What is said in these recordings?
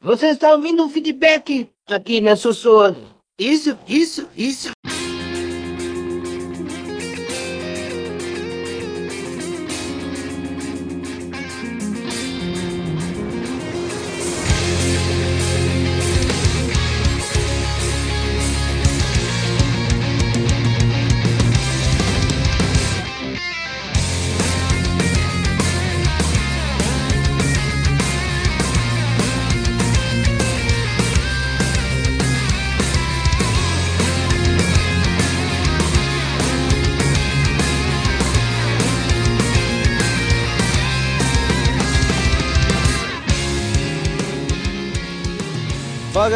Você está ouvindo um feedback aqui na sua. Isso, isso, isso.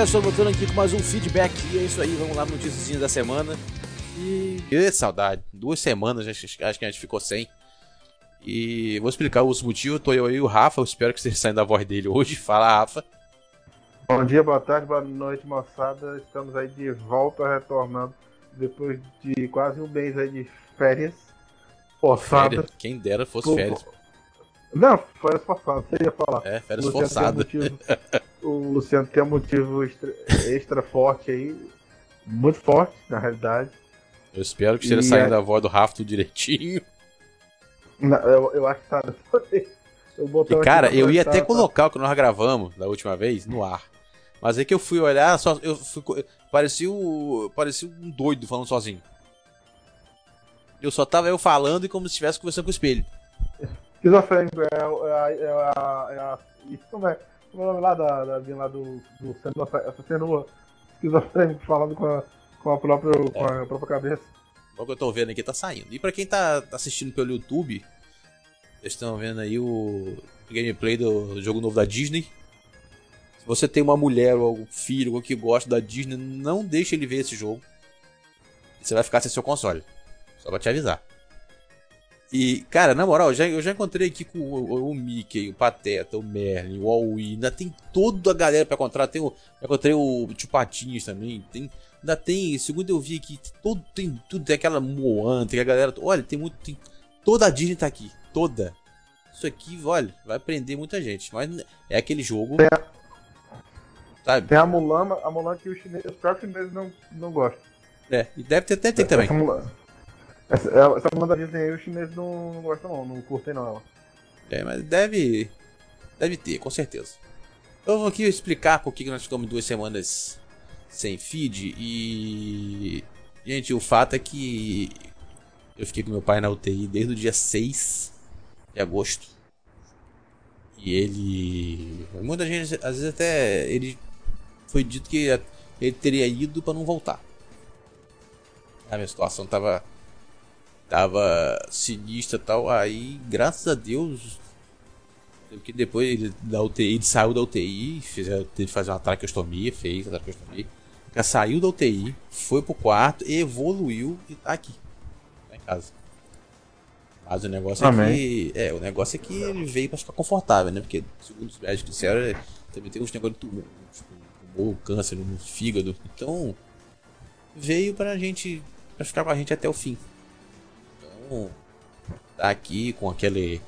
Estou voltando aqui com mais um feedback e é isso aí, vamos lá no notícias da semana. E. e saudade, duas semanas acho, que a gente ficou sem. E vou explicar os motivos. Tô eu e o Rafa, eu espero que vocês saiam da voz dele hoje. Fala, Rafa. Bom dia, boa tarde, boa noite, moçada. Estamos aí de volta, retornando depois de quase um mês aí de férias forçadas. Férias, quem dera fosse Pô, férias. Não, férias forçadas, você ia falar. É, férias forçadas. o Luciano tem um motivo extra, extra forte aí, muito forte, na realidade. Eu espero que esteja saindo é- a voz do Rafa tudo direitinho. Na- Eu, eu acho que tá. Eu E cara, eu ia até tá- colocar o que nós gravamos da última vez no ar. Mas aí que eu fui olhar, só eu fui, parecia, o, parecia um doido falando sozinho. Eu só tava eu falando e como se estivesse conversando com o espelho. Esquizofrênico, é, é, a- é, a- é, a- isso como é? Como é o nome lá da, da, lá do, do sendo, esquizofrênico falando com a, com a, própria, com a própria cabeça. O que eu tô vendo aqui tá saindo. E pra quem tá assistindo pelo YouTube, vocês estão vendo aí o gameplay do jogo novo da Disney. Se você tem uma mulher ou um filho ou que gosta da Disney, não deixe ele ver esse jogo. Você vai ficar sem seu console. Só pra te avisar. E, cara, na moral, eu já, eu já encontrei aqui com o, o Mickey, o Pateta, o Merlin, o Aoi, ainda tem toda a galera pra encontrar. Tem o, eu encontrei o Tio Patinhas também. Tem, ainda tem, segundo eu vi aqui, todo, tem tudo, tem aquela Moana, tem a galera. Olha, tem muito. Tem, toda a Disney tá aqui. Toda. Isso aqui, olha, vai prender muita gente. Mas é aquele jogo. Tem Sabe? Tem a Mulan, a Mulan que os, chineses, os próprios chineses não, não gostam. É, e deve ter, deve ter também. Mulan, essa, essa Mulan da Disney aí os chineses não, não não, não curtem não ela. É, mas deve. Deve ter, com certeza. Eu vou aqui explicar por que nós ficamos duas semanas sem feed e. Gente, o fato é que eu fiquei com meu pai na UTI desde o dia 6 de agosto. E ele. Muita gente, às vezes até. Ele. Foi dito que ele teria ido pra não voltar. A minha situação tava. Tava sinistra e tal. Aí, graças a Deus. Porque depois ele, da UTI, ele saiu da UTI, fez, teve que fazer uma traqueostomia, fez a traqueostomia. Já saiu da UTI, foi pro quarto, evoluiu e tá aqui. Tá em casa. Mas o negócio é Amém. que. É, o negócio é que ele veio pra ficar confortável, né? Porque, segundo os médicos disseram, é, também tem uns negócios de tumor, tipo, tumor, câncer no fígado. Então, veio pra gente. pra ficar com a gente até o fim. Tá aqui com aquele.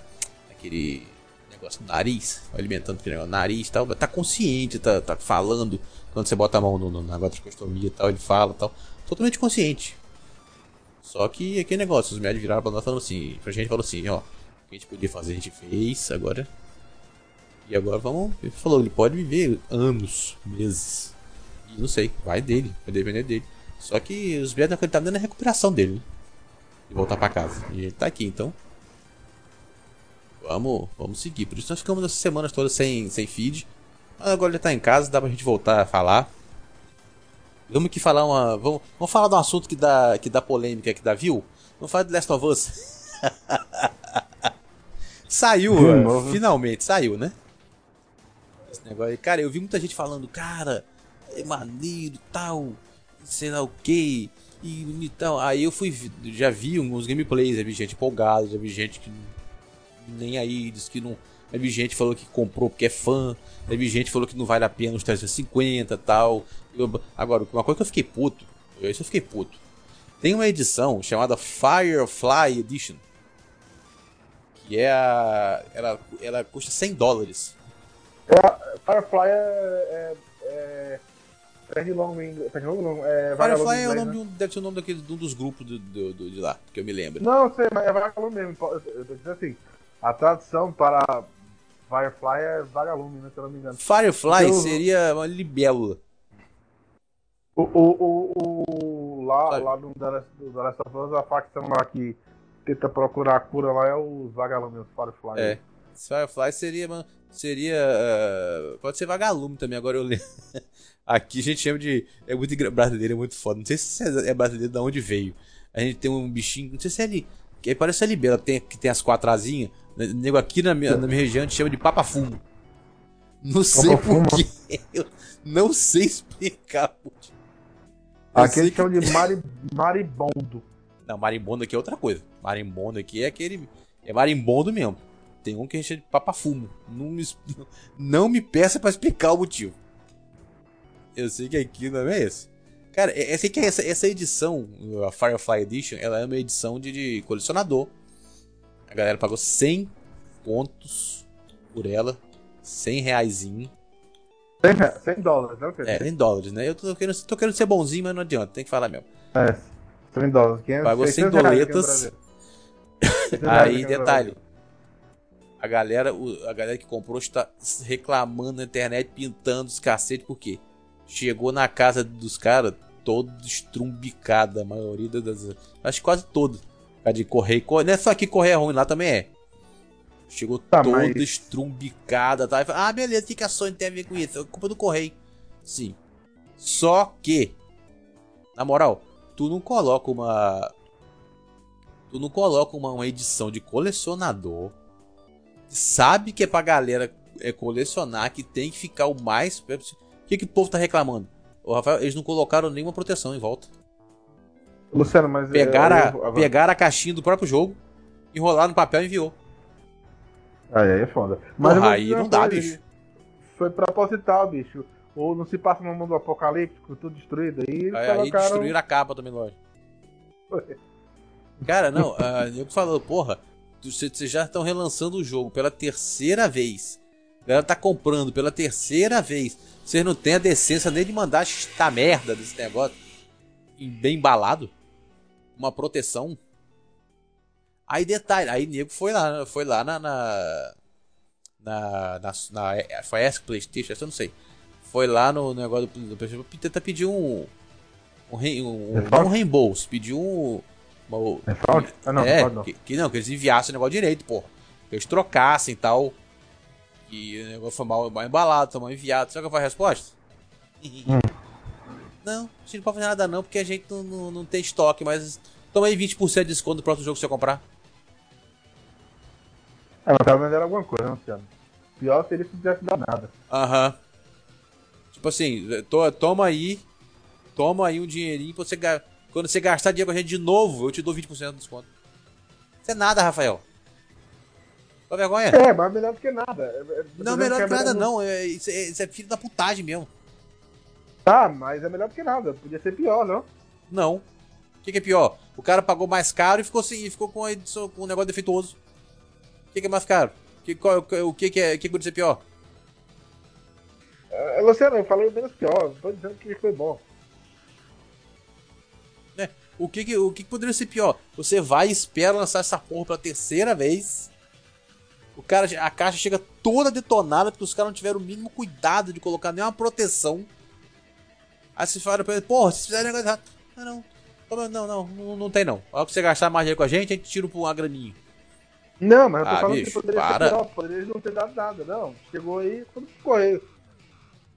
aquele negócio no nariz, alimentando aquele negócio nariz tal. Tá consciente, tá, tá falando. Quando você bota a mão no, no, na gastroscostomia e tal, ele fala tal. Totalmente consciente. Só que aquele negócio, os médicos viraram pra nós falando assim, pra gente falou assim, ó, o que a gente podia fazer, a gente fez, agora. E agora vamos. Ele falou, ele pode viver anos, meses. E não sei, vai dele, vai depender dele. Só que os médicos acreditaram na recuperação dele, né? De voltar pra casa. E ele tá aqui, então. Vamos, vamos seguir. Por isso nós ficamos essas semanas todas sem, sem feed. Mas agora ele tá em casa, dá pra gente voltar a falar. Vamos que falar uma. Vamos, vamos falar de um assunto que dá, que dá polêmica, que dá view. Vamos falar de Last of Us. saiu, novo. finalmente, saiu, né? Esse negócio. Cara, eu vi muita gente falando, cara, é maneiro tal, sei lá o que, e, e tal. Aí eu fui, já vi alguns gameplays, já vi gente empolgada, já vi gente que nem aí, disse que não. Já vi gente que falou que comprou porque é fã, já vi gente que falou que não vale a pena os 350 e tal. Eu- agora, uma coisa que eu fiquei puto, eu, isso eu fiquei puto. Tem uma edição chamada Firefly Edition. Que é a. Ela, ela custa 100 dólares. Firefly é. é, é Pernilongo em inglês. Pernilongo não, é Firefly é o nome né? de um, deve ser o nome daquele, de um dos grupos do, do- do- de lá, que eu me lembro. Não, sei, mas é vagalume mesmo. Eu eu tô dizendo assim, a tradução para Firefly é vagalume, né, se eu não me engano. Firefly Eu- seria uma libélula. O, o, o, o- lá, Sabe? lá no The Last of Us, a facção lá que tenta procurar a cura lá é os vagalumes, os Firefly. É. Firefly seria. seria ah, pode ser vagalume também, agora eu lembro. Aqui a gente chama de. É muito brasileiro, é muito foda. Não sei se é brasileiro de onde veio. A gente tem um bichinho, não sei se é ali. Que aí parece a libela, tem, que tem as quatro asinhas. O nego aqui na minha, na minha região a gente chama de papafumo. Não sei porquê. Eu não sei explicar. Eu Aqui eles chamam de mari, maribondo. Não, marimbondo aqui é outra coisa. Marimbondo aqui é aquele. É marimbondo mesmo. Tem um que a gente chama de papafumo. Não me, não me peça pra explicar o motivo. Eu sei que aqui não é esse. Cara, é- eu sei que essa, essa edição, a Firefly Edition, ela é uma edição de, de colecionador. A galera pagou 100 pontos por ela. 100 reaisinho. 100, re- 100 dólares, né? É, em dólares, né? Eu tô querendo, tô querendo ser bonzinho, mas não adianta. Tem que falar mesmo. É, 100 dólares. 500, Pagou 100 600 reais aqui no doletas. Brasil. 600 reais Aí, detalhe. A galera, a galera que comprou está reclamando na internet, pintando os cacete, porque chegou na casa dos caras todo estrumbicada, a maioria das. Acho que quase todo. A de correio. Não é só que correio é ruim, lá também é. Chegou Tá, toda mas- estrumbicada, tá? Fala, Ah, beleza, o que, que a Sony tem a ver com isso? É culpa do correio. Sim. Só que, na moral, tu não coloca uma. Tu não coloca uma, uma edição de colecionador. Sabe que é pra galera é, colecionar, que tem que ficar o mais. O que, que o povo tá reclamando? Ô, Rafael, eles não colocaram nenhuma proteção em volta. Luciano, mas. é, Pegaram, eu- a, agora- pegaram a caixinha do próprio jogo, enrolaram no papel e enviou. Aí, aí é foda. Porra, eu vou aí não dá, bicho. Foi proposital, bicho. Ou não se passa no mundo apocalíptico, tudo destruído. Aí Aí, aí destruíram a capa também, lógico. Cara, não, a nego falou, porra, vocês já estão relançando o jogo pela terceira vez. A galera tá comprando pela terceira vez. Vocês não têm a decência nem de mandar esta merda desse negócio em- bem embalado. Uma proteção. Aí detalhe, aí nego foi lá, foi lá na. na. na, na, na- foi essa Playstation, eu não sei. Foi lá no negócio do, do PlayStation tentar pedir um. Um, um, não um reembolso, pediu um. uma- É fraude? Ah, não, é, fraude não. Que, que não, que eles enviassem o negócio direito, porra. Que eles trocassem e tal. Que o negócio foi mal, mal embalado, foi mal enviado. Sabe qual foi a resposta? Hum. Não, a gente não pode fazer nada não, porque a gente não, não, não tem estoque, mas toma aí 20% de desconto do próximo jogo que você comprar. É, mas tava vendendo alguma coisa, né, Luciano? Pior seria se não tivesse dado nada. Aham. Tipo assim, to- toma aí. Toma aí um dinheirinho pra você. Quando você gastar dinheiro com a gente de novo, eu te dou 20% de desconto. Isso é nada, Rafael. Vergonha? É, mas melhor do que nada. É- é- Não, é melhor do que nada, não. É, isso, é, isso é filho da putagem mesmo. Tá, mas é melhor do que nada. Podia ser pior, não? Não. O que, que é pior? O cara pagou mais caro e ficou, assim, e ficou com, edição, com um negócio defeituoso. O que, que é mais caro? Que, qual- o que, que, é, que pode ser pior? É, Luciano, eu falei menos pior. Não tô dizendo que foi bom. O que, que, o que, que poderia ser pior? Você vai e espera lançar essa porra pela terceira vez. O cara, a caixa chega toda detonada porque os caras não tiveram o mínimo cuidado de colocar nenhuma proteção. Aí você fala pra ele, porra, vocês fizeram negócio errado. Não, não. Não, não, não, não, não tem não. A hora que você gastar mais dinheiro com a gente, a gente tira um uma graninha. Não, mas eu tô Ah, falando bicho, que poderia para. ser pior. Poderia não ter dado nada, não. Chegou aí quando correio.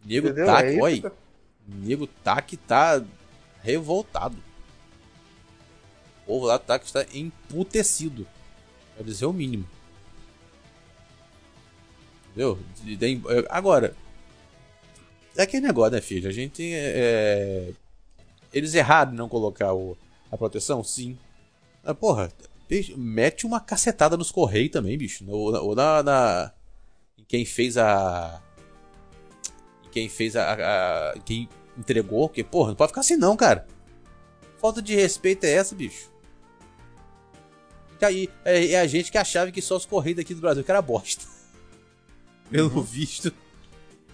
Nego Entendeu? tá, É oi. tá- Nego tá que tá revoltado. O povo lá tá que está emputecido. Pra dizer o mínimo. Entendeu? De- de- Agora. É aquele negócio, né, filho? A gente. É... Eles erraram em não colocar o... a proteção? Sim. Mas, porra, mete uma cacetada nos correios também, bicho. Ou na. Na, na- em Quem fez a. em Quem fez a, a- a- Quem entregou. Porque, porra, não pode ficar assim não, cara. Falta de respeito é essa, bicho. E aí, é, é a gente que achava que só os correios daqui do Brasil que era bosta. Pelo visto.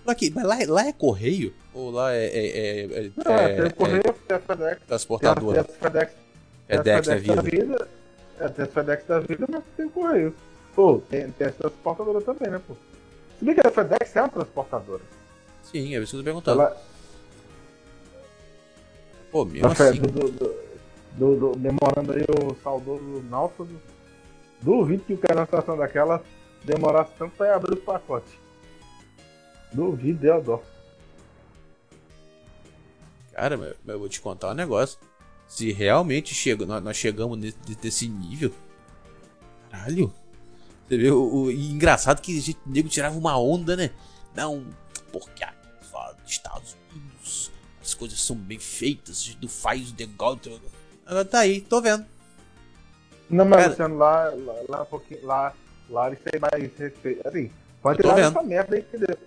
Aqui, mas lá, lá é correio? Ou lá é. é, é, é, Não, é, tem o Correio, tem a FedEx, a, transportadora? tem a FedEx. tem a FedEx da da vida. vida. É, tem a FedEx da vida, mas tem Correio. Pô, tem, tem as transportadoras também, né, pô? Se bem que a FedEx é uma transportadora. Sim, é isso que eu tô perguntando. Ela, Pô, mesmo Fe- assim. do, do, do, do- do- demorando aí o saudoso náufrago. Duvido que o cara na situação daquela demorasse tanto pra abrir o pacote. Duvido, deu dó. Cara, mas mas eu vou te contar um negócio. Se realmente chega, nós, nós chegamos nesse, desse nível. Caralho. Você vê, o, o- engraçado que a gente, o nego tirava uma onda, né? Não, porque a fala dos Estados Unidos, as coisas são bem feitas, a gente não faz o negócio. Agora tá aí, tô vendo. Não, mas Cara- Luciano, lá, lá, lá, um pouquinho, lá, lá eles têm mais respeito. Assim, pode vendo. essa merda aí, entendeu?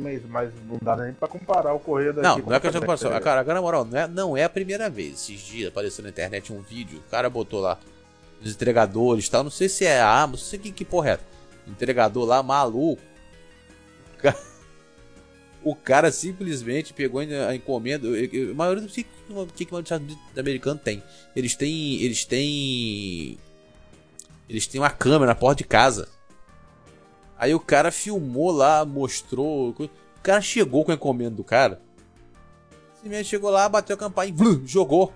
Mas, mas não dá nem pra comparar o correio daqui Não, não é questão de comparação. tá Ah, Cara, agora na moral, não é, não é a primeira vez. Esses dias apareceu na internet um vídeo, o cara botou lá os entregadores e tal. Não sei se é a Amazon, não sei que, que porra é. Entregador lá, maluco. O cara, o cara simplesmente pegou a encomenda. A maioria do que, que, que o americano tem. Eles têm. Eles têm. Eles têm uma câmera na porta de casa. Aí o cara filmou lá, mostrou. O cara chegou com a encomenda do cara. Simplesmente chegou lá, bateu a campainha, vlu, jogou.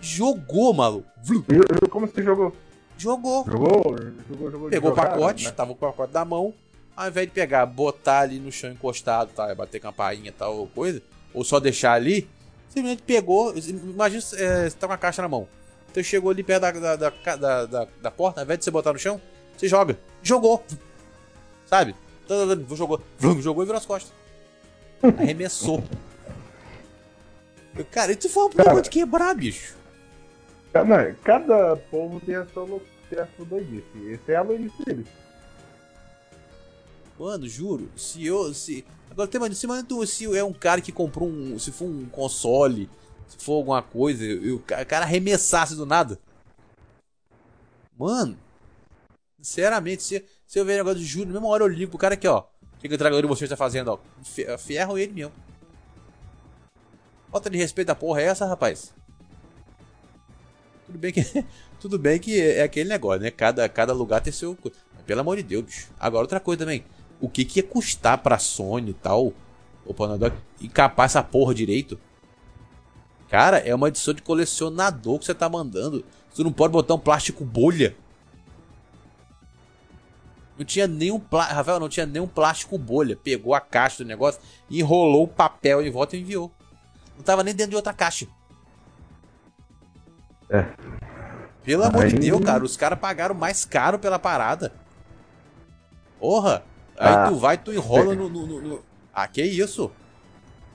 Jogou, maluco. Vlu, E- e Como você jogou? jogou. Jogou? Jogou, jogou. Pegou o pacote, né? tava com o pacote na mão. Ao invés de pegar, botar ali no chão encostado, tá? bater campainha e tal, coisa, ou só deixar ali, simplesmente pegou. Imagina é, você tá com a caixa na mão. Então chegou ali perto da, da, da, da, da- porta, ao invés de você botar no chão, você joga. Jogou. Sabe? Tá, tá, tá, Jogou. Jogou e virou as costas. Arremessou. Cara, isso foi um negócio de quebrar, bicho. Ca- Não, cada povo tem a sua, tem a sua doidice. Esse é a doidice deles. Mano, juro, se eu. Se... Agora tem mano, se é um cara que comprou um. Se for um console, se for alguma coisa, e o ca- cara arremessasse do nada. Mano. Sinceramente, se, se eu ver negócio de juro, na mesma hora eu ligo pro cara aqui, ó. O que, o entregador de vocês tá fazendo, ó? Fe- Ferro ele mesmo. Falta de respeito da porra é essa, rapaz? Tudo bem que. Tudo bem que é aquele negócio, né? Cada, cada lugar tem seu. Pelo amor de Deus, bicho. Agora, outra coisa também. O que, que ia custar pra Sony e tal, o Panadol, encapar essa porra direito? Cara, é uma edição de colecionador que você tá mandando. Você não pode botar um plástico bolha. Não tinha nenhum plástico. Rafael, não tinha nenhum plástico bolha. Pegou a caixa do negócio, enrolou o papel em volta e enviou. Não tava nem dentro de outra caixa. É. Pelo amor de Aí- Deus, cara, os caras pagaram mais caro pela parada. Porra! Aí Ah. tu vai, tu enrola no, no- no- no- Ah, que isso?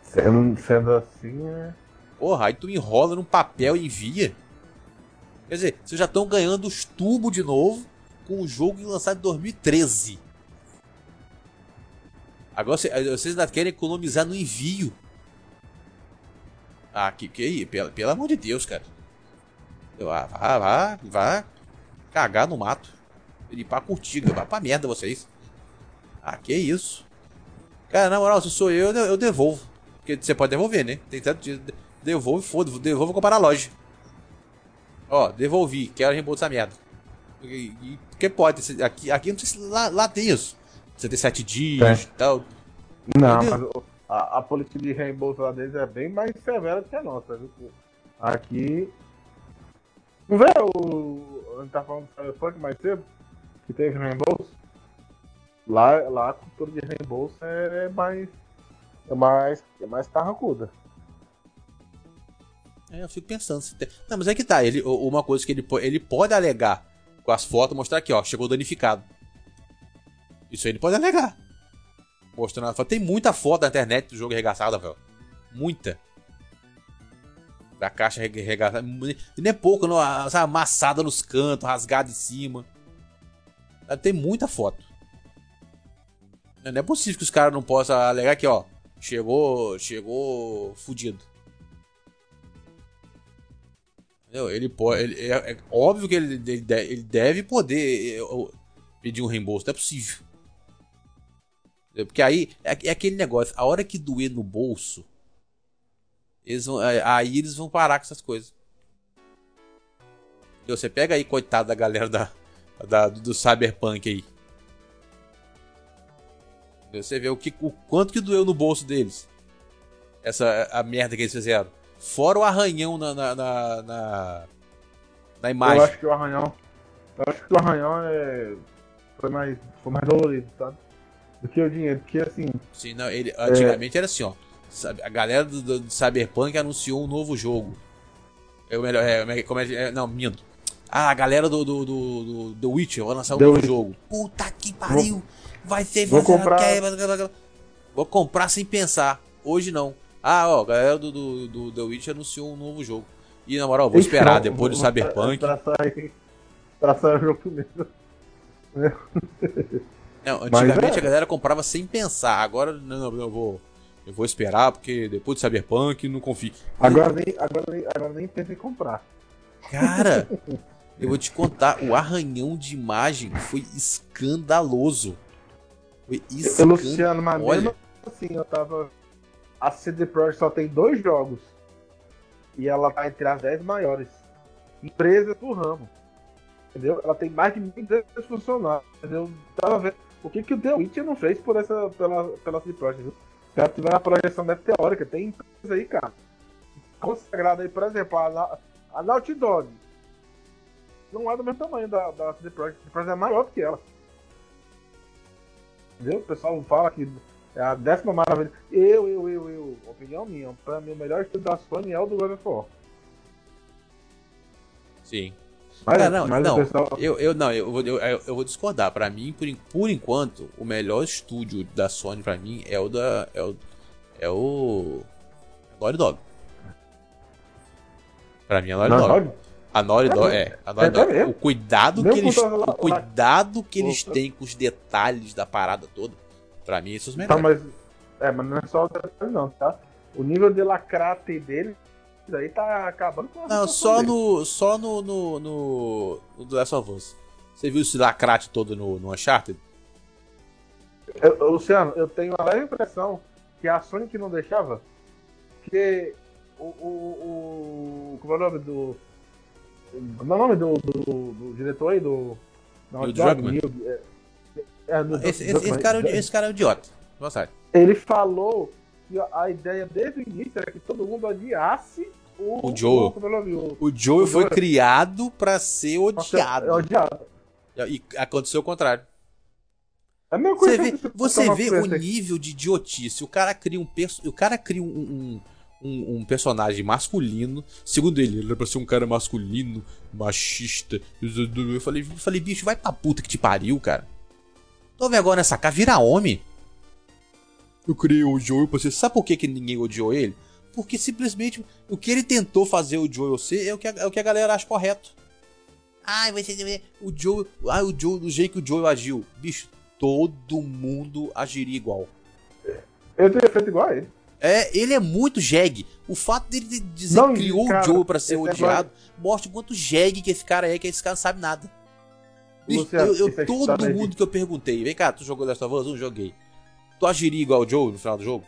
Sendo, sendo assim, é. Porra, aí tu enrola num papel e envia. Quer dizer, vocês já estão ganhando os tubos de novo com o jogo lançado em 2013. Agora cê- vocês ainda querem economizar no envio. Ah, que que aí? Pelo, pelo amor de Deus, cara. Eu, ah, vá, vá, vá cagar no mato. Limpar com urtiga. Vá pra merda vocês. Ah, que isso. Cara, na moral, se sou eu, eu devolvo. Porque você pode devolver, né? Tem tanto de... Devolve, foda-se. Devolvo e comprar na loja. Ó, devolvi. Quero reembolsar essa merda. E- Porque pode. Aqui, aqui não sei se lá, lá tem isso. Você tem sete dias e tal. Não, mas a, a política de reembolso lá deles é bem mais severa do que a nossa, viu? Aqui. Não vê o. A gente tá falando do Cyberpunk mais cedo? Que teve reembolso? Lá, lá a cultura de reembolso é mais. É mais. É mais carrancuda. É, eu fico pensando. Se tem... Não, mas é que tá. Ele, uma coisa que ele, ele pode alegar com as fotos, mostrar aqui, ó. Chegou danificado. Isso aí ele pode alegar. Mostrando a foto. Tem muita foto na internet do jogo arregaçado, velho. Muita. Da caixa arre- arregaçada. E não é pouco, não. Sabe, amassada nos cantos, rasgada em cima. Tem muita foto. Não é possível que os caras não possam alegar aqui, ó. Chegou. Chegou fudido. Ele pode. ele- é, é óbvio que ele, ele de- ele deve poder é, o- pedir um reembolso. Não é possível. Porque aí é, é aquele negócio, a hora que doer no bolso, eles vão, é, aí eles vão parar com essas coisas. Você pega aí, coitado da galera da, da do Cyberpunk aí. Você vê o, que, o quanto que doeu no bolso deles. Essa a merda que eles fizeram. Fora o arranhão na, na, na, na, na imagem. Eu acho que o arranhão. Eu acho que o arranhão é. Foi mais. Foi mais dolorido, sabe? Do que o dinheiro. Porque assim. Sim, não, ele, antigamente era assim, ó. A galera do, do Cyberpunk anunciou um novo jogo. É o melhor. É, como é, é, não, minto. Ah, a galera do, do, do, do Witcher vai lançar um The novo Witcher. jogo. Puta que pariu! Vai ser Vou vai ser- comprar- quer- vai- vai- Vou comprar sem pensar. Hoje não. Ah, ó, a galera do, do, do The Witcher anunciou um novo jogo. E na moral, vou esperar Então, depois do Cyberpunk. Pra, pra sair. Pra sair o jogo primeiro. Não, antigamente é. a galera comprava sem pensar. Agora não, não, eu vou. Eu vou esperar, porque depois do Cyberpunk não confio. Agora nem, agora, nem, agora nem pensa em comprar. Cara, eu vou te contar, o arranhão de imagem foi escandaloso. Foi Eu, escandaloso. Luciano, mas Olha. mesmo assim, eu tava. A CD Projekt só tem dois jogos. E ela tá entre as 10 maiores empresas do ramo. Entendeu? Ela tem mais de 1.200 funcionários. Eu tava vendo o que, que o The Witcher não fez por essa, pela, pela CD Projekt? Se ela tiver uma projeção deve teórica, tem empresa aí, cara. Consagrada aí, por exemplo, a, a Naughty Dog. Não é do mesmo tamanho da, da CD Projekt. A CD Projekt é maior do que ela. Entendeu? O pessoal fala que é a décima maravilha. Eu, eu, eu, eu. Opinião minha. Pra mim, o melhor estúdio da Sony é o do God of War. Sim. Mas, Ah, não, mas não. pessoal. Eu, eu não, eu, vou- eu, eu, eu vou discordar. Pra mim, por, por enquanto, o melhor estúdio da Sony pra mim é o da. É o. É o. Naughty Dog. Pra mim é a Naughty Dog. Dog? A Naughty Dog, é. A Naughty É Dog. mesmo? O cuidado que eles, o cuidado que eles têm com os detalhes da parada toda, pra mim, esses são os Tá, melhores. mas. É, mas não é só o detalhe, não, tá? O nível de lacrate dele. Isso aí tá acabando com a Não, só dele. no. Só no. No, no, no The Last of Us. Você viu esse lacrate todo no, no Uncharted? Eu- Luciano, eu tenho a leve impressão que a Sony que não deixava. Que o. o, o como é o nome do. Como é o nome do, do, do diretor aí? Do. não, Neil Druckmann? Neil- é, é, do- Esse, esse, esse cara, é um- esse cara é um idiota. Tarde. Ele falou que a ideia desde o início era que todo mundo odiasse o. O Joel. o- é o O foi Joel- criado pra ser é odiado. odiado. E aconteceu o contrário. É a mesma Você vê, você vê o nível de idiotice. O cara cria um, perso- o cara cria um, um, um- um personagem masculino. Segundo ele, ele é pra ser um cara masculino, machista. Eu falei, eu falei bicho, vai pra puta que te pariu, cara. Tô vergonha nessa cara, vira homem. Eu criei o Joel pra você. Sabe por que, que ninguém odiou ele? Porque simplesmente o que ele tentou fazer o Joel ser é o que a, é o que a galera acha correto. Ai, você o Joel, ai, o Joel, do jeito que o Joel agiu. Bicho, todo mundo agiria igual. Eu teria feito igual a ele. É, ele é muito jegue. O fato dele de dizer que criou cara, o Joel pra ser odiado mostra o quanto jegue que esse cara é, que esse cara não sabe nada. Bicho, eu, eu- todo de- mundo que eu perguntei, vem cá, tu jogou Last of Us? Não joguei. Tu agiria igual o Joel no final do jogo?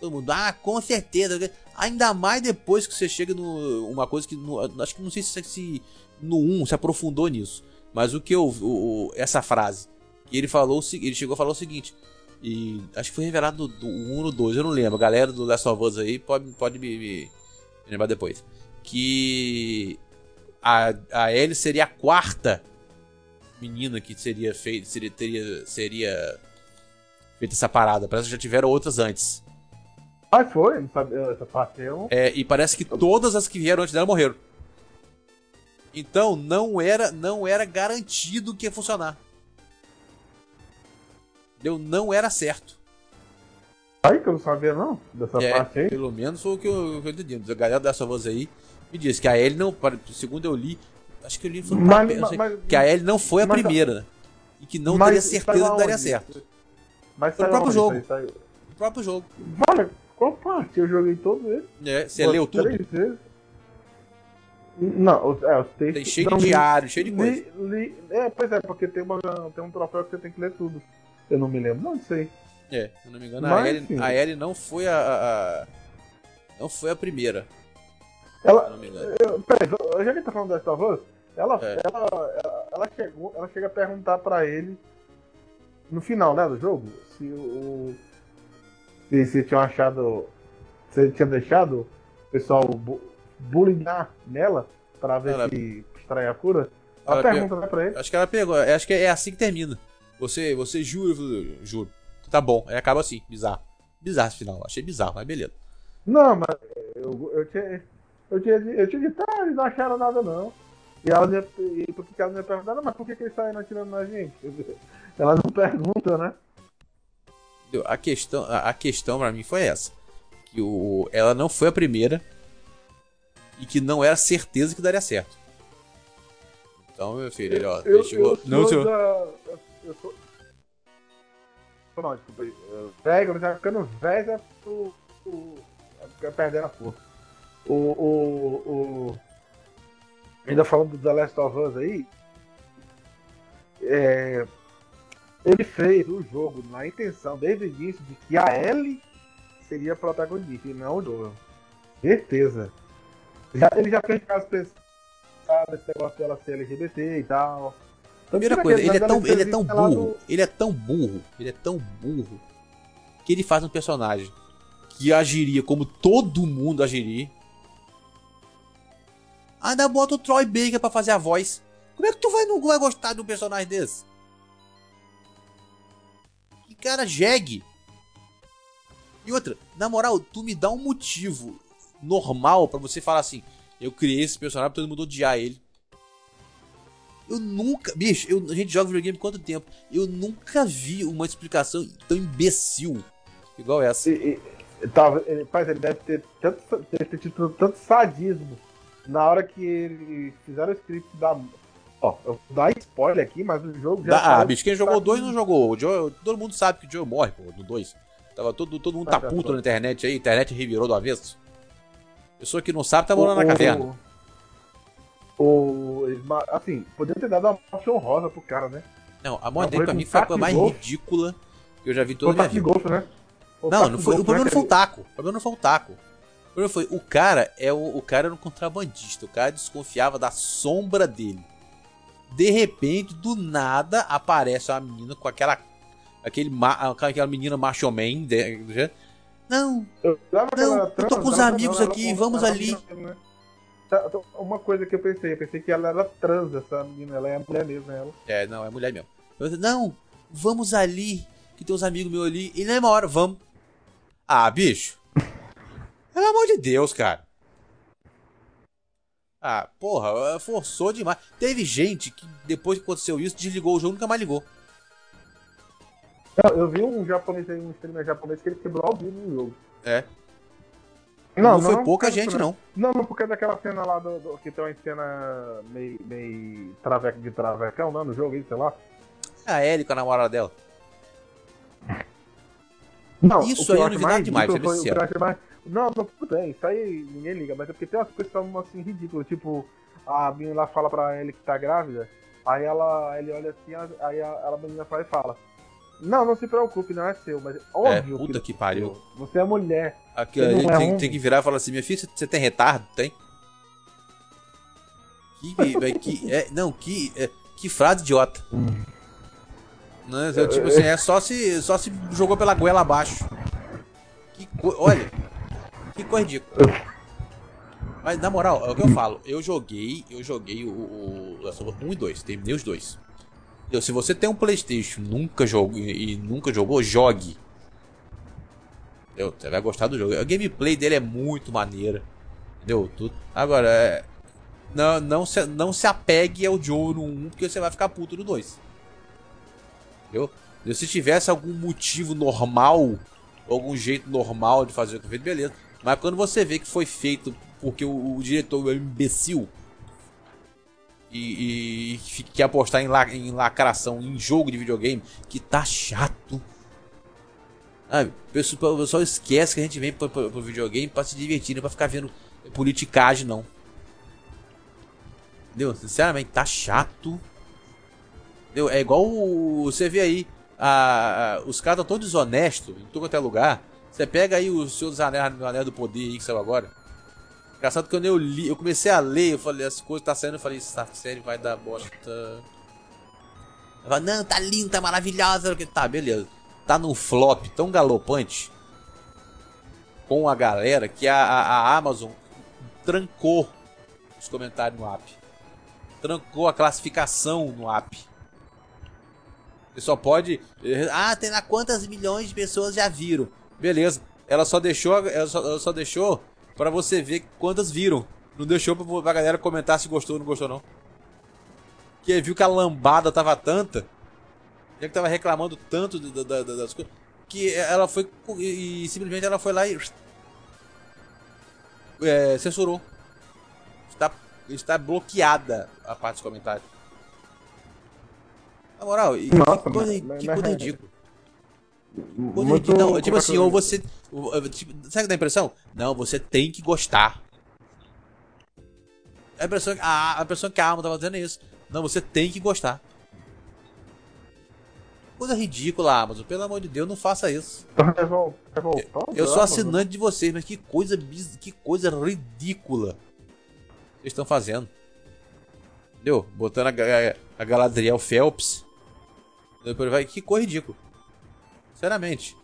Todo mundo, ah, com certeza. Ainda mais depois que você chega no. Uma coisa que. no- acho que não sei se, se no 1 se aprofundou nisso. Mas o que eu. o- o- essa frase. Que ele falou. Ele chegou a falar o seguinte. E acho que foi revelado do 1 no 2, eu não lembro. A galera do Last of Us aí pode, pode me- me lembrar depois. Que a, a Ellie seria a quarta menina que seria feita. Seria, teria, seria feita essa parada. Parece que já tiveram outras antes. Mas foi, não sabe, essa parte eu. É, e parece que todas as que vieram antes dela morreram. Então não era, não era garantido que ia funcionar. Entendeu? Não era certo. Ai, que eu não sabia não, dessa É, parte aí. pelo menos foi o que eu, que eu entendi. A galera dessa voz aí me disse que a Ellie não, segundo eu li, acho que eu li foi Mas- sei, mas- que a Ellie não foi a mas- primeira, né? E que não Mas teria saiu certeza que daria certo. Mas Foi no saiu próprio jogo. Saiu- O próprio jogo. Olha, qual parte? Eu joguei todo ele. É, você Pô, leu tudo? três vezes. Não, é, os textos. Tem cheio não, de li- diário, cheio de coisa. li- li- é, pois é, porque tem, uma, tem um troféu que você tem que ler tudo. Eu não me lembro, não sei. É, se não me engano, Mas, a, Ellie, sim. a Ellie não foi a, a- Não foi a primeira, Ela. não me engano. Eu, peraí, já que a gente tá falando da Star Wars, ela, É. ela, ela, ela, chegou, ela chega a perguntar pra ele no final né, do jogo se o. Se, se tinham achado. Se ele tinha deixado o pessoal bu bullyingar nela pra ver Ela- se extrair a cura. Ela, Ela pergunta né, pra ele. Acho que ela pegou, acho que é assim que termina. Você, você jura, juro. Tá bom, aí acaba assim, bizarro. Bizarro esse final, achei bizarro, mas beleza. Não, mas eu, eu tinha. Eu tinha, eu tinha dito, ah, eles não acharam nada não. E ela ia, e por que que ela não ia perguntar, não, mas por que, que eles saíram atirando na gente? Ela não pergunta, né? A questão, a, questão para mim foi essa. Que o, ela não foi a primeira e que não era certeza que daria certo. Então, meu filho, ele, ó, Eu, ele chegou. eu sou não, senhor. da. Eu, eu sou. Não, desculpa aí. Velho, quando tá ficando velho, é o é perdendo a força. O. O. o ainda falando do The Last of Us aí. É, ele fez o jogo na intenção, desde o início, de que a Ellie seria a protagonista e não o Joel. Certeza. Já, ele já fez caso pensado esse negócio dela ser LGBT e tal. Primeira Tanto coisa, ele é tão, ele é tão burro, do- ele é tão burro, ele é tão burro que ele faz um personagem que agiria como todo mundo agiria. Ainda bota o Troy Baker pra fazer a voz. Como é que tu vai, não vai gostar de um personagem desse? Que cara jegue. E outra, na moral, tu me dá um motivo normal pra você falar assim: eu criei esse personagem pra todo mundo odiar ele. Eu nunca. Bicho, eu- a gente joga videogame quanto tempo? Eu nunca vi uma explicação tão imbecil igual essa. E, e, tava, ele, ele deve ter, tanto, deve ter tido tanto sadismo na hora que ele fizeram o script da. Ó, eu vou dar spoiler aqui, mas o jogo já. Da, ah, bicho, quem jogou o 2 não jogou. O Joe, todo mundo sabe que o Joe morre, pô, no 2. Tava todo, todo mundo tá puto na internet aí, a internet revirou do avesso. Pessoa que não sabe tá morando na caverna. O, eles assim, poderiam ter dado uma morte honrosa pro cara, né? Não, a morte dele pra foi mim foi a coisa mais ridícula que eu já vi Foi toda o a minha vida. golfe, né? Foi o Não, não foi, o problema né, não foi o taco. O problema não foi o taco. O problema foi, o cara é o, o cara era um contrabandista. O cara desconfiava da sombra dele. De repente, do nada, aparece uma menina com aquela. Aquele, aquela menina macho man. de- Não, Eu, Não, eu tô com os amigos ela- aqui, ela- vamos ela- ali. né? Tá, tá, Uma coisa que eu pensei, eu pensei que ela era trans, essa menina, ela é mulher mesmo, ela. É, não, é mulher mesmo. Eu não, vamos ali, que tem uns amigos meus ali. E na mesma hora, vamos. Ah, bicho. Pelo amor de Deus, cara. Ah, porra, forçou demais. Teve gente que, depois que aconteceu isso, desligou o jogo e nunca mais ligou. Eu, eu vi um japonês aí, um streamer japonês que ele quebrou ao vivo no jogo. É. Não, foi pouca gente, não. Não, não, porque é daquela cena lá do, do- que tem uma cena meio, meio traveco de travecão, não, no jogo aí, sei lá. A Ellie com a namorada dela. Não, Isso aí é novidade mais demais, ridículo vou foi o que eu achei mais- Não, não, tudo bem, isso aí ninguém liga, mas é porque tem umas coisas que são assim ridículas, tipo, a menina lá fala pra ele que tá grávida, aí ela ele olha assim, aí a, a menina fala e fala. Não, não se preocupe, não é seu, mas óbvio. É, puta que não é pariu. Você é mulher. Aqui, não é tem, tem que virar e falar assim: minha filha, você- tem retardo? Tem? Que, que, é, não, que, é, que frase idiota. Né? Eu, tipo assim, é só se, só se jogou pela goela abaixo. Que co... Olha, que coisa ridícula. Mas na moral, é o que eu falo. Eu joguei, eu joguei o, o Last of Us 1 e 2, terminei os dois. Entendeu? Se você tem um Playstation nunca jogou, e nunca jogou, jogue. Entendeu? Você vai gostar do jogo. A gameplay dele é muito maneira. Entendeu? Tudo. Agora, é... não, não, se, não se apegue ao Joe no 1, porque você vai ficar puto no 2. Entendeu? Se tivesse algum motivo normal, algum jeito normal de fazer o que foi feito, beleza. Mas quando você vê que foi feito porque o, o diretor é um imbecil e, e que quer apostar em, la, em lacração em jogo de videogame, que tá chato. Sabe? O pessoal, o pessoal esquece que a gente vem pro, pro, pro videogame pra se divertir, não é pra ficar vendo politicagem, não. Entendeu? Sinceramente, tá chato. Entendeu? É igual o, você vê aí a, a- os caras estão tão desonestos em quanto é lugar. Você pega aí o Senhor dos Anéis, do Poder aí que saiu agora. Engraçado que quando eu li, eu comecei a ler, eu falei, as coisas tá saindo, eu falei, essa série vai dar bosta. Eu falei, não, tá lindo, tá maravilhosa. Tá, beleza. Tá num flop tão galopante com a galera que a, a, a Amazon trancou os comentários no app. Trancou a classificação no app. Você só pode. Ah, tem lá quantas milhões de pessoas já viram. Beleza. Ela só deixou. Ela só, ela só deixou pra você ver quantas viram. Não deixou pra, pra galera comentar se gostou ou não gostou, não. Porque viu que a lambada tava tanta. Já que tava reclamando tanto da- da- da- das coisas. Que ela foi. E, e simplesmente ela foi lá e. é, censurou. Está, está bloqueada a parte dos comentários. Na moral, e- Nossa, que coisa, mas- que mas- coisa ridícula. Muito. Não, tipo assim, ou você. ou, tipo, sabe que dá a impressão? Não, você tem que gostar. A impressão, a, a impressão que a alma tava dizendo é isso. Não, você tem que gostar. Coisa ridícula, Amazon. Pelo amor de Deus, não faça isso. Revol- revoltado, Eu sou assinante de vocês, mas que coisa que coisa ridícula vocês estão fazendo. Entendeu? Botando a, Ga- a Galadriel Phelps. Depois vai, que coisa ridícula. Sinceramente.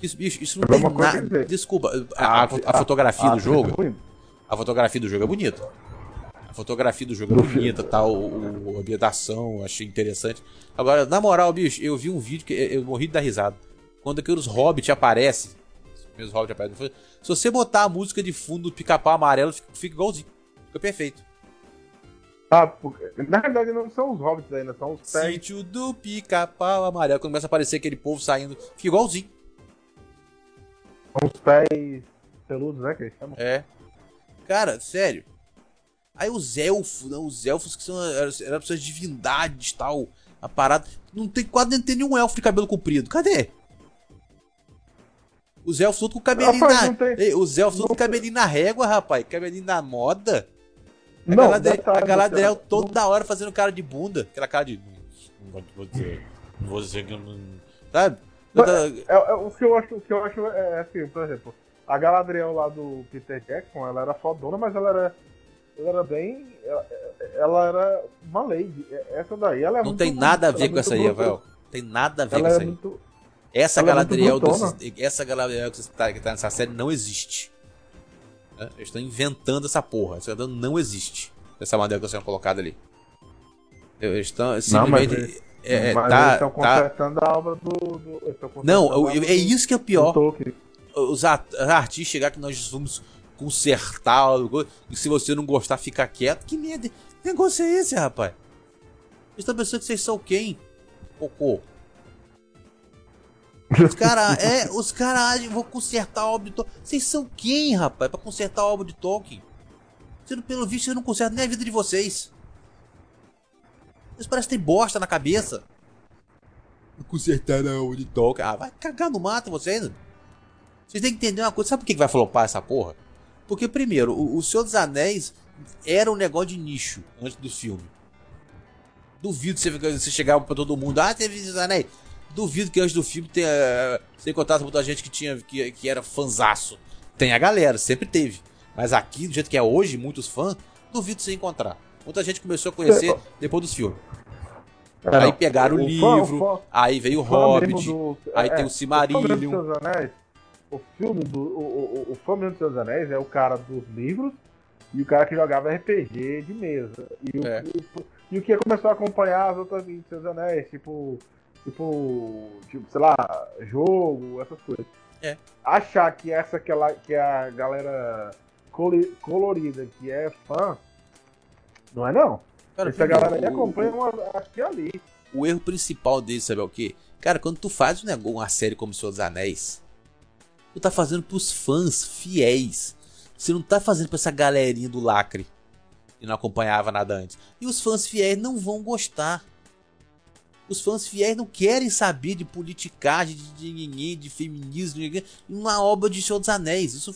Isso, bicho, isso não Mas tem nada. Desculpa, a, a- a fotografia Ah, do jogo. é. A fotografia do jogo é bonita. A fotografia do jogo é bonita, tal, o, o- a ambientação, achei interessante. Agora, na moral, bicho, eu vi um vídeo que eu morri de dar risada. Quando aqueles hobbits aparecem, os primeiros hobbits aparecem, se você botar a música de fundo do pica-pau amarelo, fica, fica igualzinho. Fica perfeito. Ah, na realidade não são os hobbits ainda, são os pés. Sítio do pica-pau amarelo. Quando começa a aparecer aquele povo saindo, fica igualzinho. São os pés peludos, né? Que eles chamam. É. Cara, sério. Aí os elfos, não, os elfos que são eram, pessoas de divindades e tal. A parada. Não tem quase nem tem nenhum elfo de cabelo comprido. Cadê? Os elfos todos com cabelinho Rapaz, na. não tem- Ei, os elfos não com cabelinho na régua, rapaz. Cabelinho na moda. A Não, Galadriel, a Galadriel toda hora fazendo cara de bunda. Aquela cara de. Não vou dizer. Não vou dizer que eu não. Sabe? Mas- Toda- É, é, o, que eu acho, o que eu acho é assim, por exemplo, a Galadriel lá do Peter Jackson, ela era fodona, mas ela era. Ela era bem. Ela, ela era uma lady. Essa daí, ela é Não muito- tem nada a ver é com essa aí. Rafael. Tem nada a ver Ela com é isso aí. muito. Essa é Galadriel, desses- essa Galadriel que está, que tá nessa série não existe. Né? Eles estão inventando essa porra. Essa Galadriel não existe. Essa madeira que está sendo colocada ali. Eles estão simplesmente. eles- é, é, mas tá- eles estão tá- a obra do. do eles Não, é isso que é pior. Os art- artistas chegar que nós vamos consertar algo, e se você não gostar, fica quieto. Que merda. Que negócio é esse, rapaz? Vocês estão pensando que vocês são quem? Cocô. Os caras, é, os caras vão consertar a obra de Tolkien. Vocês são quem, rapaz, pra consertar a obra de Tolkien? Não- pelo visto, vocês não consertam nem a vida de vocês. Vocês parecem ter bosta na cabeça. Consertar a obra de Tolkien. Ah, vai cagar no mato vocês. Vocês têm que entender uma coisa. Sabe por que que vai flopar essa porra? Porque, primeiro, o, o Senhor dos Anéis era um negócio de nicho antes do filme. Duvido você, você chegar pra todo mundo. Ah, teve Senhor dos Anéis. Duvido que antes do filme tenha. Você encontrasse muita gente que, tinha, que, que era fanzaço. Tem a galera, sempre teve. Mas aqui, do jeito que é hoje, muitos fãs, duvido você encontrar. Muita gente começou a conhecer depois dos filmes. É, Aí pegaram o, fã- livro, fã- aí veio o Hobbit, do- aí é, tem o O Silmarillion. Seus Anéis, o filme do. O, o, o, o fã mesmo dos Seus Anéis é o cara dos livros e o cara que jogava RPG de mesa. E o, É. e o- e o que começou a acompanhar as outras dos Seus Anéis, tipo. Tipo. Tipo, sei lá, jogo, essas coisas. É. Achar que essa que, ela, que a galera colorida que é fã. Não é não. Cara, Essa primeiro, galera aí acompanha uma, aqui ali. o erro principal dele, sabe é o quê? Cara, quando tu faz um negócio, uma série como Senhor dos Anéis, tu tá fazendo pros fãs fiéis. Você não tá fazendo pra essa galerinha do lacre que não acompanhava nada antes. E os fãs fiéis não vão gostar. Os fãs fiéis não querem saber de politicagem, de dinheiro, de feminismo, de ninguém, uma obra de Senhor dos Anéis. Isso,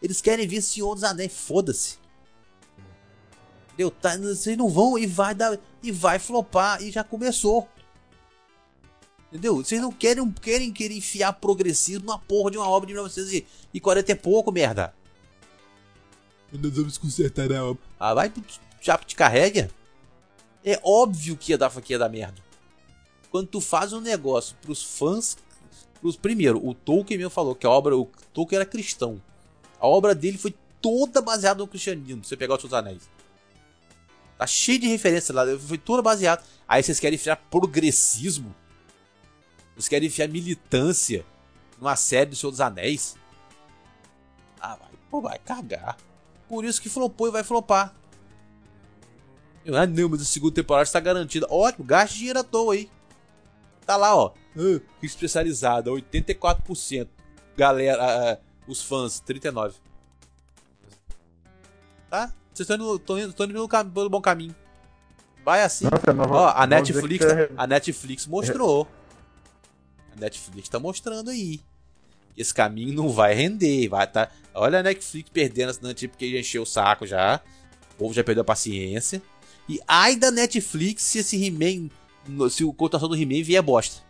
eles querem ver Senhor dos Anéis, foda-se. Entendeu? Tá, vocês não vão e vai dar e vai flopar e já começou. Entendeu? Vocês não querem, querem querer enfiar progressismo numa porra de uma obra de 1940 e pouco, merda. Nós vamos consertar a obra. Ah, vai chapo te carrega. É óbvio que ia dar, que ia dar merda. Quando tu faz um negócio pros fãs. Pros, primeiro, o Tolkien mesmo falou que a obra. O Tolkien era cristão. A obra dele foi toda baseada no cristianismo. Você pegar os seus anéis. Tá cheio de referências lá. Foi toda baseada. Aí vocês querem enfiar progressismo. Vocês querem enfiar militância numa série do Senhor dos Anéis. Ah, vai, pô, vai cagar. Por isso que flopou e vai flopar. Ah, não, mas a segunda temporada está garantida. Ótimo, gaste dinheiro à toa aí. Tá lá, ó. Ah, especializada, 84%. Galera, ah, os fãs, 39%. Tá? Vocês estão indo, indo, indo pelo, pelo, bom caminho. Vai assim. Nossa, ó, a Netflix, é... a Netflix mostrou. A Netflix tá mostrando aí. Esse caminho não vai render. Vai tá... Olha a Netflix perdendo assinante porque já encheu o saco já. O povo já perdeu a paciência. E ai da Netflix se esse He-Man. Se o cotação do He-Man vier bosta.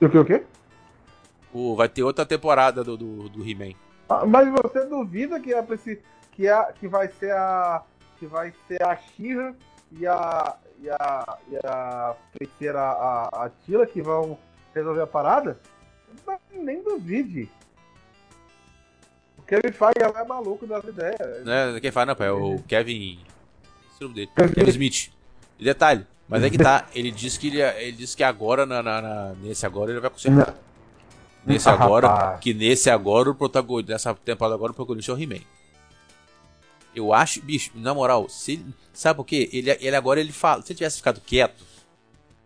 O que o quê? O, vai ter outra temporada do, do, do He-Man. Ah, mas você duvida que, é, que, é, que vai ser a. Que vai ser a Shira e a. E a, e a feiticeira a, a Tila que vão resolver a parada? Nem duvide. O Kevin Feige é maluco das ideias. Não é quem faz, não, é o Kevin o nome dele. Kevin Smith. E detalhe, mas é que tá, ele disse que ele, ele disse que agora, na, na, na, nesse agora, ele vai consertar. Nesse agora, que nesse agora o protagonista, nessa temporada agora o protagonista é o He-Man. Eu acho, bicho, na moral, se ele, sabe por quê? Ele, ele agora ele fala, se ele tivesse ficado quieto,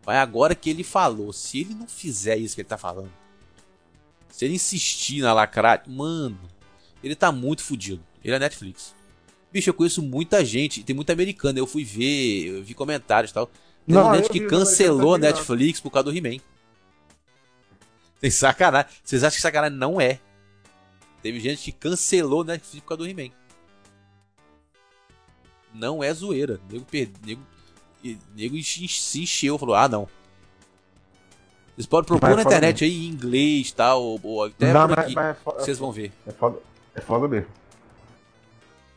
vai agora que ele falou, se ele não fizer isso que ele tá falando, se ele insistir na lacrate, mano, ele tá muito fudido. Ele é Netflix. Bicho, eu conheço muita gente, tem muita americana. Eu fui ver, eu vi comentários e tal. Tem não, gente que cancelou a Netflix por causa do He-Man. Tem sacanagem. Vocês acham que sacanagem não é? Teve gente que cancelou Netflix por causa do He-Man. Não é zoeira. Nego, nego, nego se encheu, falou: ah, não. Vocês podem procurar na internet mesmo. aí em inglês tal, ou, até não. Mas, mas é vocês vão ver. É foda, é foda mesmo.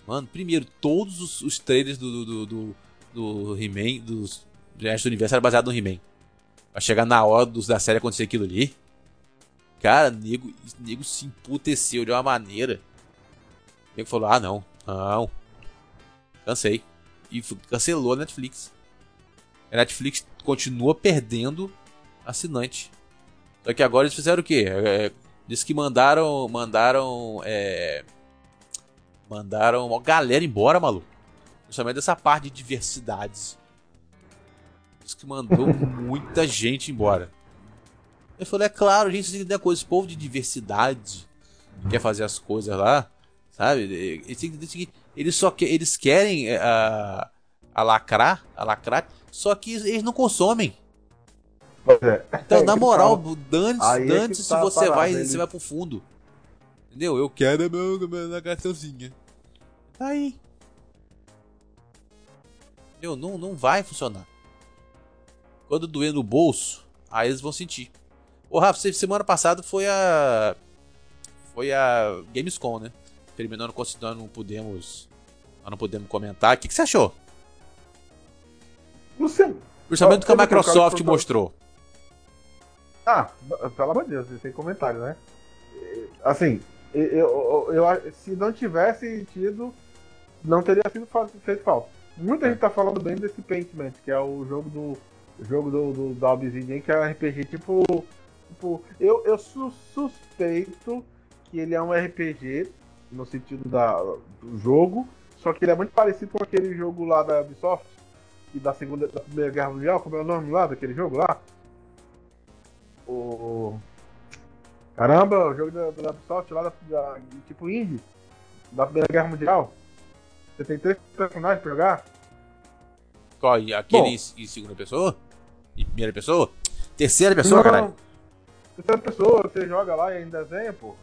Mano, primeiro, todos os, os trailers do, do, do, do He-Man, dos resto do universo, era baseado no He-Man. Vai chegar na hora dos, da série acontecer aquilo ali. Cara, nego, nego se emputeceu de uma maneira. O nego falou: ah, não, não. Cansei. E cancelou a Netflix. A Netflix continua perdendo assinante. Só que agora eles fizeram o quê? É, é diz que mandaram. Mandaram. É, Mandaram uma galera embora, maluco. Principalmente dessa parte de diversidades. Que mandou muita gente embora. Eu falei, é claro, a gente tem que coisa. Esse povo de diversidade quer fazer as coisas lá, sabe? Eles, eles só que, eles querem eh, alacrar, alacrar, só que eles não consomem. É. Então, na moral, dane-se dane é se tá você vai, você vai pro fundo. Entendeu? Eu quero a minha, minha lagartãozinha. Tá aí. Entendeu? Não, não vai funcionar. Quando doer no bolso, aí eles vão sentir. Ô Rafa, semana passada foi a. Foi a Gamescom, né? Terminou, não, nós não pudemos. Nós não podemos comentar. O que, que você achou? Não sei. Principalmente que a Microsoft mostrou. Ah, pelo amor de Deus, sem comentário, né? Assim, eu, eu, eu, se não tivesse tido, não teria sido feito falta. Muita gente tá falando bem desse Paintment, que é o jogo do jogo do, do Obsidian, que é um RPG tipo, tipo eu, eu su suspeito que ele é um RPG no sentido da, do jogo, só que ele é muito parecido com aquele jogo lá da Ubisoft e da segunda da Primeira Guerra Mundial, como é o nome lá daquele jogo lá? O Caramba, o jogo da, da Ubisoft lá da, da, tipo indie, da Primeira Guerra Mundial. Você tem três personagens pra jogar? Qual? Aquele Bom, em, segunda pessoa? Em primeira pessoa? Terceira pessoa, não, caralho? Terceira pessoa, você joga lá em desenho, pô.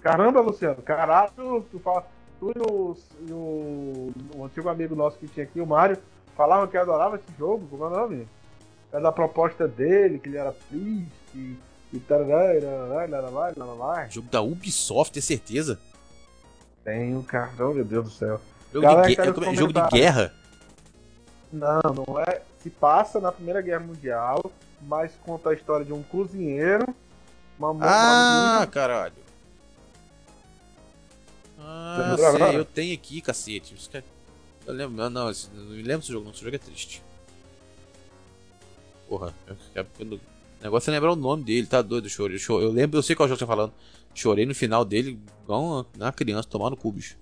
Caramba, Luciano, caralho, tu fala. Tu e o, e o, o antigo amigo nosso que tinha aqui, o Mário, falavam que adorava esse jogo, como é o nome? é da proposta dele, que ele era triste, e tarará, e larará, e larará, e larará. Jogo da Ubisoft, é certeza? Tem um cara, meu Deus do céu. Jogo, Galera, de, cara, gue- nos é jogo de guerra? Não, não é. Se passa na Primeira Guerra Mundial, mas conta a história de um cozinheiro, uma, Ah, caralho. Ah, sei, agora? eu tenho aqui, cacete. É- Eu lembro, não, não, esse- não me lembro desse jogo, não. Esse jogo é triste. Porra, eu- porque o negócio é lembrar o nome dele, tá doido, eu chorei. Eu, eu lembro, eu sei qual jogo você tá falando. Chorei no final dele, igual uma, criança tomando cu, bicho.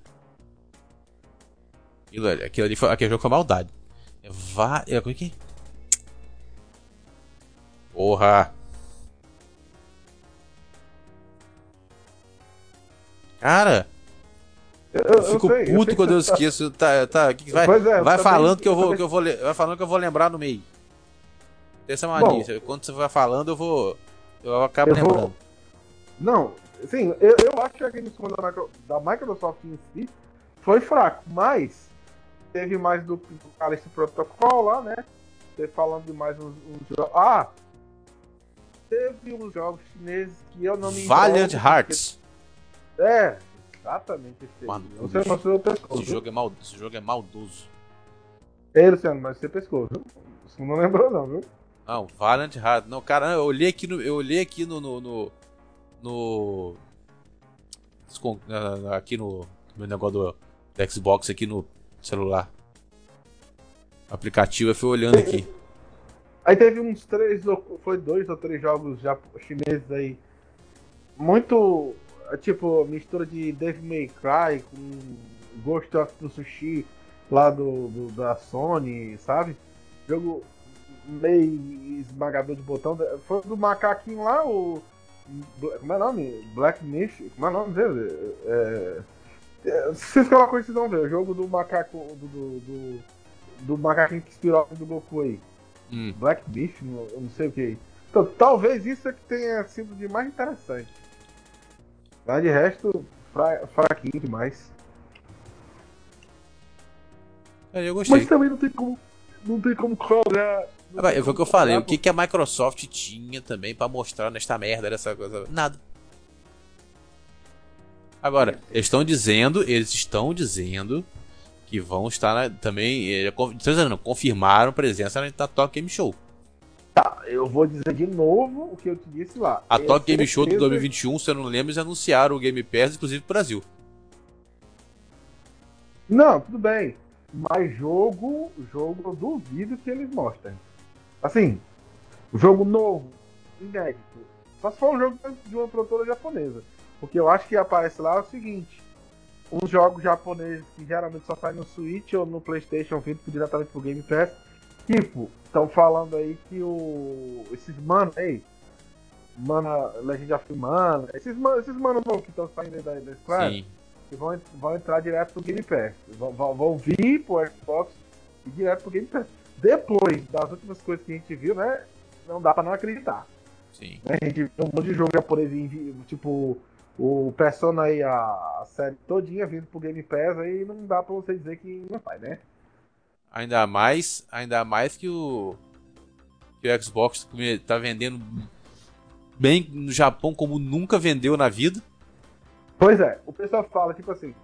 Aquilo aquilo ali foi, aquele jogo foi maldade. É, vá, é, como é que é? Porra! Cara, Eu, eu eu fico sei, eu puto sei quando eu tá- esqueço. Tá, tá, que que vai, é, eu vai falando que eu vou, que eu vou, vai falando que eu vou lembrar no meio. Tem essa mania. Quando você vai falando, eu vou, eu acabo Eu vou- lembrando. Não, sim, eu, eu acho que a Gamescom da, da Microsoft em si foi fraco, mas teve mais do, do Calixto Protocol lá, né? Teve falando de mais uns, uns jogos. Ah! Teve uns jogos chineses que eu não me Valiant Hearts. porque- É, exatamente esse. Mano, Você não pescoço. Esse jogo, é mal, esse jogo é maldoso. Ei, Luciano, mas você pescou, viu? Você não lembrou, não, viu? Não, Valiant Hearts. Não, cara, eu olhei aqui no. Eu olhei aqui no. no, no, no- aqui no, no negócio do, do Xbox aqui no celular. O aplicativo eu fui olhando aqui. Aí teve uns três, foi dois ou três jogos já chineses aí. Muito, tipo, mistura de Devil May Cry com Ghost of Tsushima lá do, do- da Sony, sabe? Jogo meio esmagador de botão. Foi do macaquinho lá, o. Como é o nome? Black Myth? Como é o nome dele? É, vocês colocam isso, vocês vão ver. O jogo do macaco. Do, do, do, do macaquinho que inspirou do Goku aí. Hum. Black Beef, não- eu não sei o que. Então, talvez isso é que tenha sido de mais interessante. Mas de resto, fra fraquinho demais. É, Eu gostei. Mas também não tem como. Não tem como cobrar. foi o que eu falei. O que, que a Microsoft tinha também pra mostrar nesta merda dessa coisa? Nada. Agora, eles estão dizendo, eles estão dizendo que vão estar na- também. estão dizendo, confirmaram presença na Tokyo Game Show. Eu vou dizer de novo o que eu te disse lá. A Tokyo Game Show de certeza- 2021, se eu não lembro, eles anunciaram o Game Pass, inclusive pro Brasil. Não, tudo bem. Mas jogo, jogo eu duvido que eles mostrem. Assim, jogo novo, inédito. Só se for um jogo de uma produtora japonesa. Porque eu acho que aparece lá é o seguinte: uns jogos japoneses que geralmente só saem no Switch ou no PlayStation vindo diretamente pro Game Pass. Tipo, estão falando aí que o. Esses mano, ei. Mana, Legend of Mana, esses mano, esses mano novos que estão saindo aí da, da Square, que vão, vão entrar direto pro Game Pass. Vão, vão, vão vir pro Xbox e direto pro Game Pass. Depois das últimas coisas que a gente viu, né? Não dá pra não acreditar. Sim. né? A gente viu um monte de jogo japonês, tipo o Persona aí, a, série todinha vindo pro Game Pass, aí não dá pra você dizer que não vai, né? Ainda mais, ainda mais que o que o Xbox tá vendendo bem no Japão como nunca vendeu na vida. Pois é, o pessoal fala, tipo assim,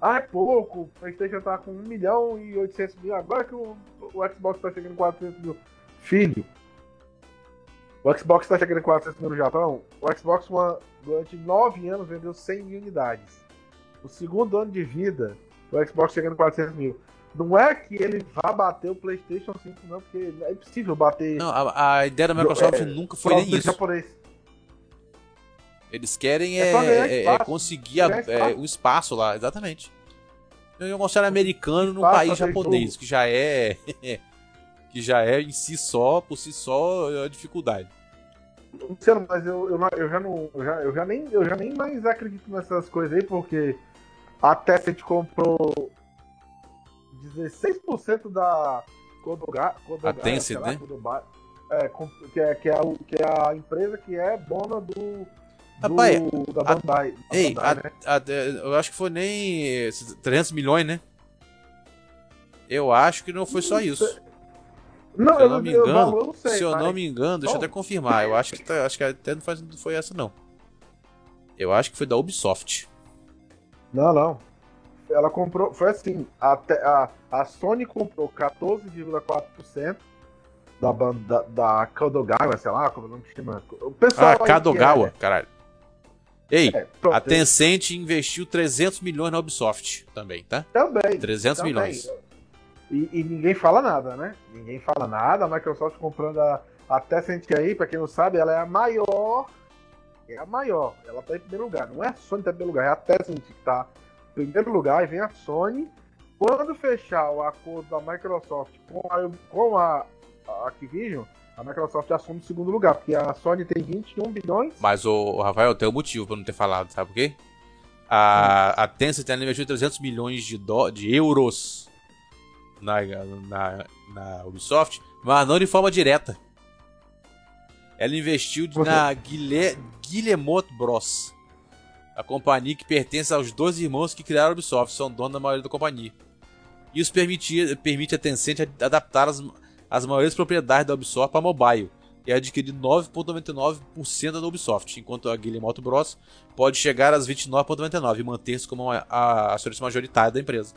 ah, é pouco, o Playstation tá com 1 milhão e 800 mil, agora que o, o Xbox tá chegando em 400 mil. Filho, o Xbox tá chegando em 400 mil no Japão, o Xbox One, durante 9 anos, vendeu 100 mil unidades. O segundo ano de vida, o Xbox chegando em 400 mil. Não é que ele vá bater o PlayStation 5, não, porque é impossível bater Não, a, a ideia da Microsoft É, nunca foi nem isso. japonês. Eles querem É é, é- é conseguir a- é, espaço. um espaço lá, exatamente. É um console americano num país japonês, que já é. que já é em si só, por si só, é uma dificuldade. Luciano, mas eu, eu, não- eu já não. Eu já, eu, já nem, eu já nem mais acredito nessas coisas aí, porque a Tencent comprou 16% da Kodoga, Kodoga, A Tencent, né? Kodoba- é, que, é, que, é que é a empresa que é dona do. do Rapaz, da a- Bandai. da Ei, Bandai, a- né? a- eu acho que foi nem esses 300 milhões, né? Eu acho que não foi só isso. Não, se eu não me engano, eu não sei, se eu mas- não me engano, deixa eu até confirmar. Eu acho que, tá- acho que até não, faz, foi essa, não. Eu acho que foi da Ubisoft. Não, não. Ela comprou. Foi assim: a, a, a Sony comprou 14,4% da banda da, Kadogawa, sei lá, como é o nome que chama. O pessoal Ah, que Kadogawa, caralho. Ei, É, é, a Tencent investiu 300 milhões na Ubisoft também, tá? Também. 300 também. milhões. E, e ninguém fala nada, né? Ninguém fala nada. A Microsoft comprando a, a Tencent aí, pra quem não sabe, ela é a maior. É a maior. Ela tá em primeiro lugar. Não é a Sony tá em primeiro lugar, é a Tencent que tá em primeiro lugar e vem a Sony. Quando fechar o acordo da Microsoft com a, com a, a Activision, a Microsoft assume o segundo lugar, porque a Sony tem 21 bilhões. Mas, o Rafael, tem um motivo pra não ter falado, sabe por quê? A, a Tencent ela investiu 300 milhões de, dó- de euros na, na, na Ubisoft, mas não de forma direta. Ela investiu na Guilhe, Guillemot Bros. A companhia que pertence aos dois irmãos que criaram a Ubisoft, são donos da maioria da companhia. Isso permitia, permite a Tencent ad- adaptar as, as maiores propriedades da Ubisoft para mobile e adquirir 9,99% da Ubisoft, enquanto a Guillemot Bros pode chegar às 29,99% e manter-se como a, a acionista majoritária da empresa.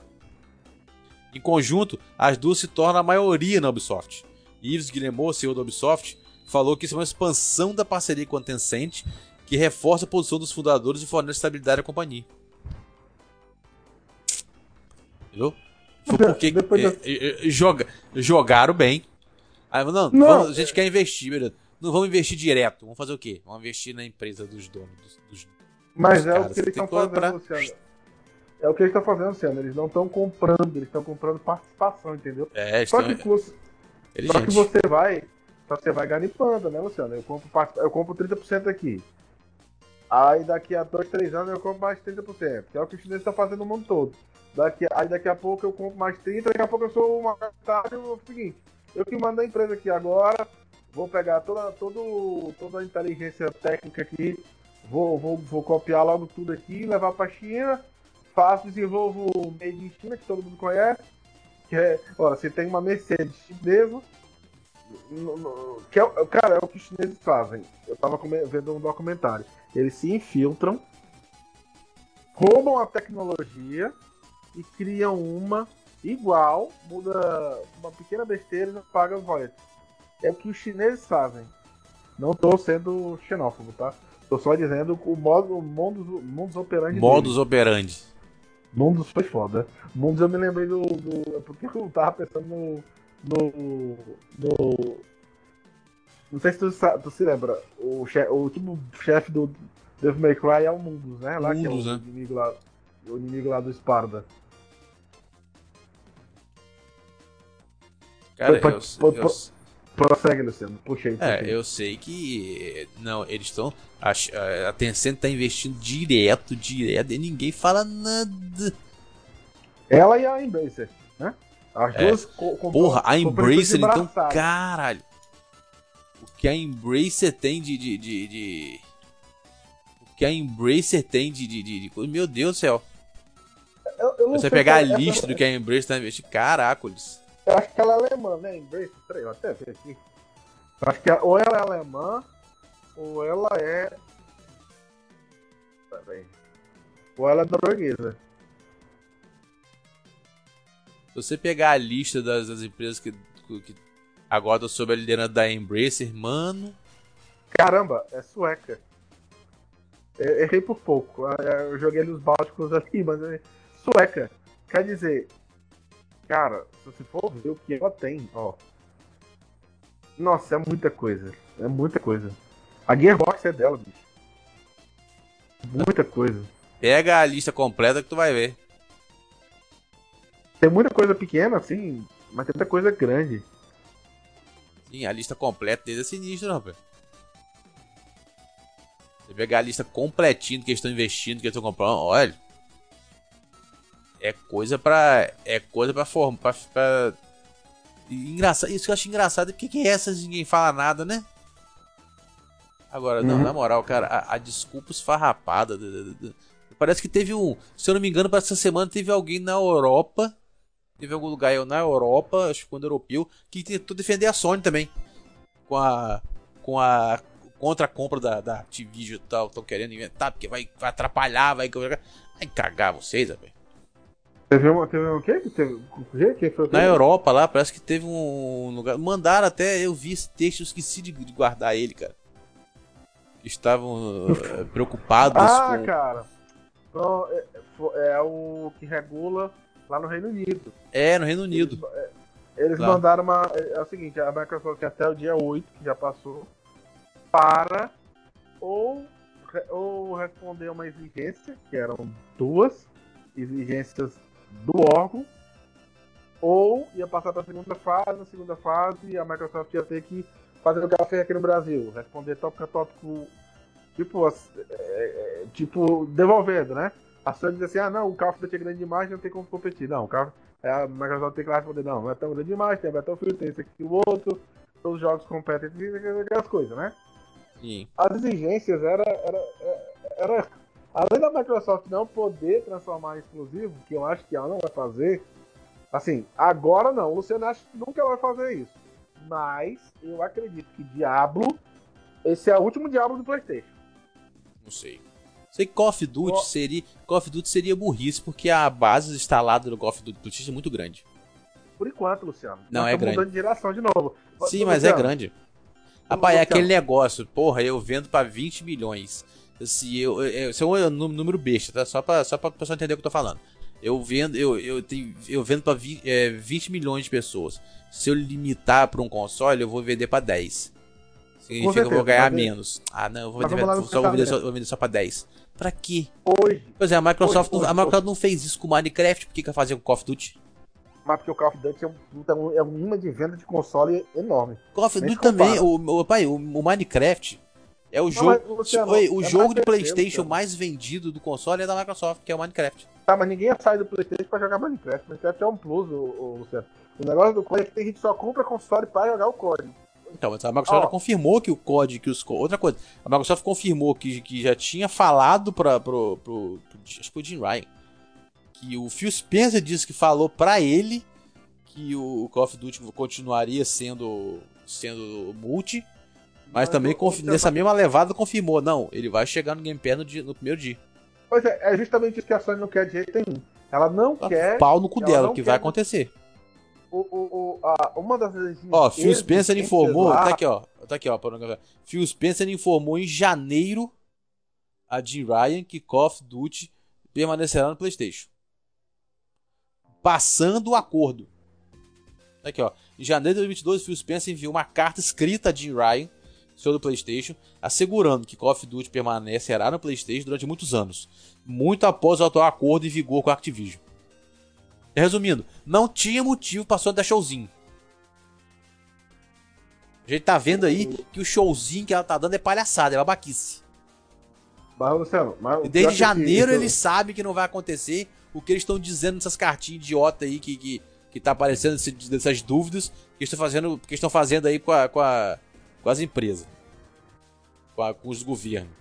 Em conjunto, as duas se tornam a maioria na Ubisoft. Yves Guillemot, CEO da Ubisoft, falou que isso é uma expansão da parceria com a Tencent que reforça a posição dos fundadores e fornece estabilidade à companhia. Entendeu? Foi porque Depois da- eh, eh, joga- jogaram bem. Aí, não, Não, vamos- a gente quer investir, beleza. Não vamos investir direto. Vamos fazer o quê? Vamos investir na empresa dos donos. Dos, dos- Mas é caras o que eles estão fazendo, pra- Luciano. É o que eles estão fazendo, Luciano. Eles não estão comprando, eles estão comprando participação, entendeu? É, Só estão que, você, só que você vai. Só que você vai ganipando, né, Luciano? Eu compro, part- eu compro 30% aqui. Aí daqui a 2, 3 anos eu compro mais 30%. Que é o que os chineses estão fazendo no mundo todo. Daqui, aí daqui a pouco eu compro mais 30%, daqui a pouco eu sou uma o seguinte, eu que mando a empresa aqui agora, vou pegar toda, todo, toda a inteligência técnica aqui, vou, vou, vou copiar logo tudo aqui, levar para China, faço, desenvolvo o Made in China, que todo mundo conhece. Que é, ó, você tem uma Mercedes chinesa, no- no- que é, cara, é o que os chineses fazem. Eu tava vendo um documentário. Eles se infiltram, roubam a tecnologia e criam uma igual, muda uma pequena besteira e não paga royalties. É o que os chineses fazem. Não tô sendo xenófobo, tá? Tô só dizendo o modo, o modus, modus operandi Modus operandi. Mundos foi foda. Mundos eu me lembrei do. do é porque eu tava pensando no. No. no não sei se tu, tu se lembra. O, che, o último chefe do Devil May Cry é o Mundus, né? Lá Mundus, que é o né? inimigo lá. O inimigo lá do Sparda. Cara, Pô, eu, eu-. Prossegue, Luciano. Puxei. é, eu sei que. Não, eles estão. A, a Tencent tá investindo direto, direto, e ninguém fala nada. Ela e a Embracer, né? As É. duas co Porra, a Embracer, então, caralho. O que a Embracer tem de. de, de, de- O que a Embracer tem de. de, de- de- Meu Deus do céu. Eu, eu Você pegar a essa- lista do que a Embracer tá investindo. Caracoles. Eu acho que ela é alemã, né? Embrace, peraí, eu até ver aqui. Eu acho que ela- ou ela é alemã, ou ela é. Peraí. Ou ela é norueguesa. Se você pegar a lista das, das empresas que, que agora sob a liderança da Embracer, mano. Caramba, é sueca. Eu errei por pouco. Eu joguei ali os bálticos ali, mas é sueca. Quer dizer, cara, se você for ver o que ela tem, ó. Nossa, é muita coisa. É muita coisa. A Gearbox é dela, bicho. Muita coisa. Pega a lista completa que tu vai ver. Tem muita coisa pequena, assim, mas tem muita coisa grande. Sim, a lista completa deles é sinistra, rapaz. Você pegar a lista completinha do que eles estão investindo, do que eles estão comprando, olha. É coisa pra. É coisa pra formar. Pra, pra... Engraçado, isso que eu acho engraçado é porque que essas ninguém fala nada, né? Agora, não, Uhum. na moral, cara, a, a desculpa esfarrapada. Parece que teve um. Se eu não me engano, para essa semana teve alguém na Europa Teve algum lugar eu, na Europa, acho que quando europeu, que tentou defender a Sony também. Com a. Com a. Contra a compra da, da Activision e tal. Estão querendo inventar, porque vai, vai atrapalhar, vai. Vai cagar vocês, velho. Teve uma, teve um quê? Teve, quem foi Na Europa lá, parece que teve um lugar. Mandaram até, eu vi esse texto, eu esqueci de, de guardar ele, cara. Estavam uh, preocupados ah, com. cara. Então, é, é, o que regula lá no Reino Unido. É, no Reino Unido. Eles, é, eles mandaram uma. É, é o seguinte, a Microsoft até o dia 8, que já passou, para ou, ou responder uma exigência, que eram duas exigências do órgão, ou ia passar para a segunda fase, na segunda fase a Microsoft ia ter que fazer o que ela fez aqui no Brasil, responder tópico a tópico, tipo, é, é, tipo devolvendo, né? A Sony diz assim, ah não, o Call of Duty é grande demais, não tem como competir. Não, o Call, é, a Microsoft tem que responder, não, não é tão grande demais, tem Battlefield, tem esse aqui o outro, todos os jogos competem, aquelas coisas, né? Sim. As exigências era, era, era Além da Microsoft não poder transformar em exclusivo, que eu acho que ela não vai fazer, assim, agora não. O Luciano acha que nunca vai fazer isso. Mas eu acredito que Diablo, esse é o último Diablo do PlayStation. Não sei. Sei que Call of Duty seria, Call of Duty seria burrice porque a base instalada do Call of Duty é muito grande. Por enquanto, Luciano. Não é grande. mudando de geração de novo. Sim, mas é grande. Rapaz, é aquele negócio, porra, eu vendo para 20 milhões. Se eu, eu, é um número besta, tá? Só pra, só pra pessoa entender o que eu tô falando. Eu vendo, eu, eu, tenho, eu vendo pra 20, é, 20 milhões de pessoas. Se eu limitar pra um console, eu vou vender pra 10. Significa que eu vou ganhar menos. Ah, não, eu vou vender, só, vou, vender só, vou vender só pra 10. Pra quê? Hoje. Pois é, a Microsoft, hoje, não, a Microsoft não fez isso com o Minecraft, por que, que vai fazer com o Call of Duty? Mas porque o Call of Duty é um, é um imã de venda de console enorme. Call of Duty também, o, o, pai, o, o Minecraft é o não, jogo, Luciano, Oi, o é jogo de PlayStation mais vendido do console é da Microsoft, que é o Minecraft. Tá, mas ninguém sai do PlayStation pra jogar Minecraft. Minecraft é um plus, o, o Luciano. O negócio do COD é que tem gente que só compra console pra jogar o COD. Então, mas a Microsoft oh. confirmou que o COD, que os outra coisa, a Microsoft confirmou que, que já tinha falado para pro, pro, pro, acho que foi o Jim Ryan, que o Phil Spencer disse que falou para ele que o Call of Duty continuaria sendo sendo multi mas também nessa mesma levada confirmou, não, ele vai chegar no Game Pass no, dia, no primeiro dia. Pois é, é justamente isso que a Sony não quer de jeito nenhum. Ela não tá quer. Pau no cu dela, o que vai acontecer. O, o, o, a, uma das Ó, Phil Spencer informou. Lá... Tá aqui, ó. Tá aqui, ó. Phil Spencer informou em janeiro a Jim Ryan que Call of Duty permanecerá no PlayStation. Passando o acordo. Tá aqui, ó. Em janeiro de 2022, Phil Spencer enviou uma carta escrita a Jim Ryan seu do PlayStation, assegurando que Call of Duty permanecerá no PlayStation durante muitos anos, muito após o atual acordo em vigor com a Activision. Resumindo, não tinha motivo para só dar showzinho. A gente tá vendo aí que o showzinho que ela tá dando é palhaçada, é babaquice. Mas, Luciano, mas desde janeiro eles sabem que não vai acontecer o que eles estão dizendo nessas cartinhas idiota aí que, que, que tá aparecendo dessas dúvidas que estão fazendo, que estão fazendo aí com a, com a com as empresas, com, a, com os governos.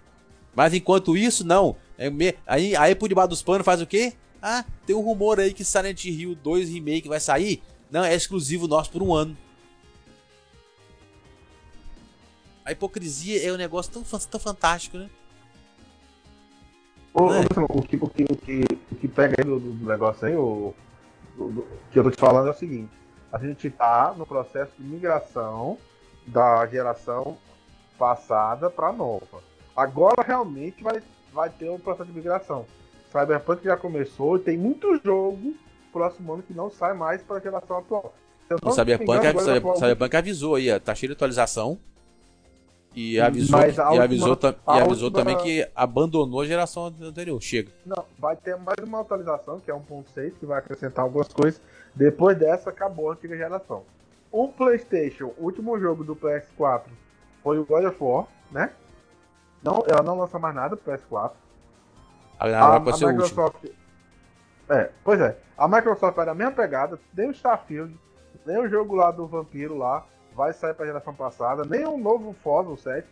Mas enquanto isso, não. É me... aí, aí por debaixo dos panos faz o quê? Ah, tem um rumor aí que Silent Hill 2 Remake vai sair. Não, é exclusivo nosso por um ano. A hipocrisia é um negócio tão, tão fantástico, né? Ô, né? o, que, o, que, o, que, o que pega aí do, do negócio aí, o, do, do, que eu tô te falando é o seguinte: a gente tá no processo de migração da geração passada para nova. Agora realmente vai, vai ter um processo de migração. Cyberpunk já começou e tem muito jogo próximo ano que não sai mais para a geração atual. O Cyberpunk, engano, Cyberpunk, Cyberpunk avisou aí, tá cheio de atualização. E avisou, e avisou, e avisou última... também que abandonou a geração anterior. Chega. Não, vai ter mais uma atualização, que é 1.6, que vai acrescentar algumas coisas. Depois dessa, acabou a antiga geração. O PlayStation, o último jogo do PS4 foi o God of War, né? Não, ela não lança mais nada pro PS4. a, a Microsoft. É, pois é. A Microsoft vai na mesma pegada, nem o Starfield, nem o jogo lá do Vampiro lá vai sair pra geração passada, nem o novo Forza 7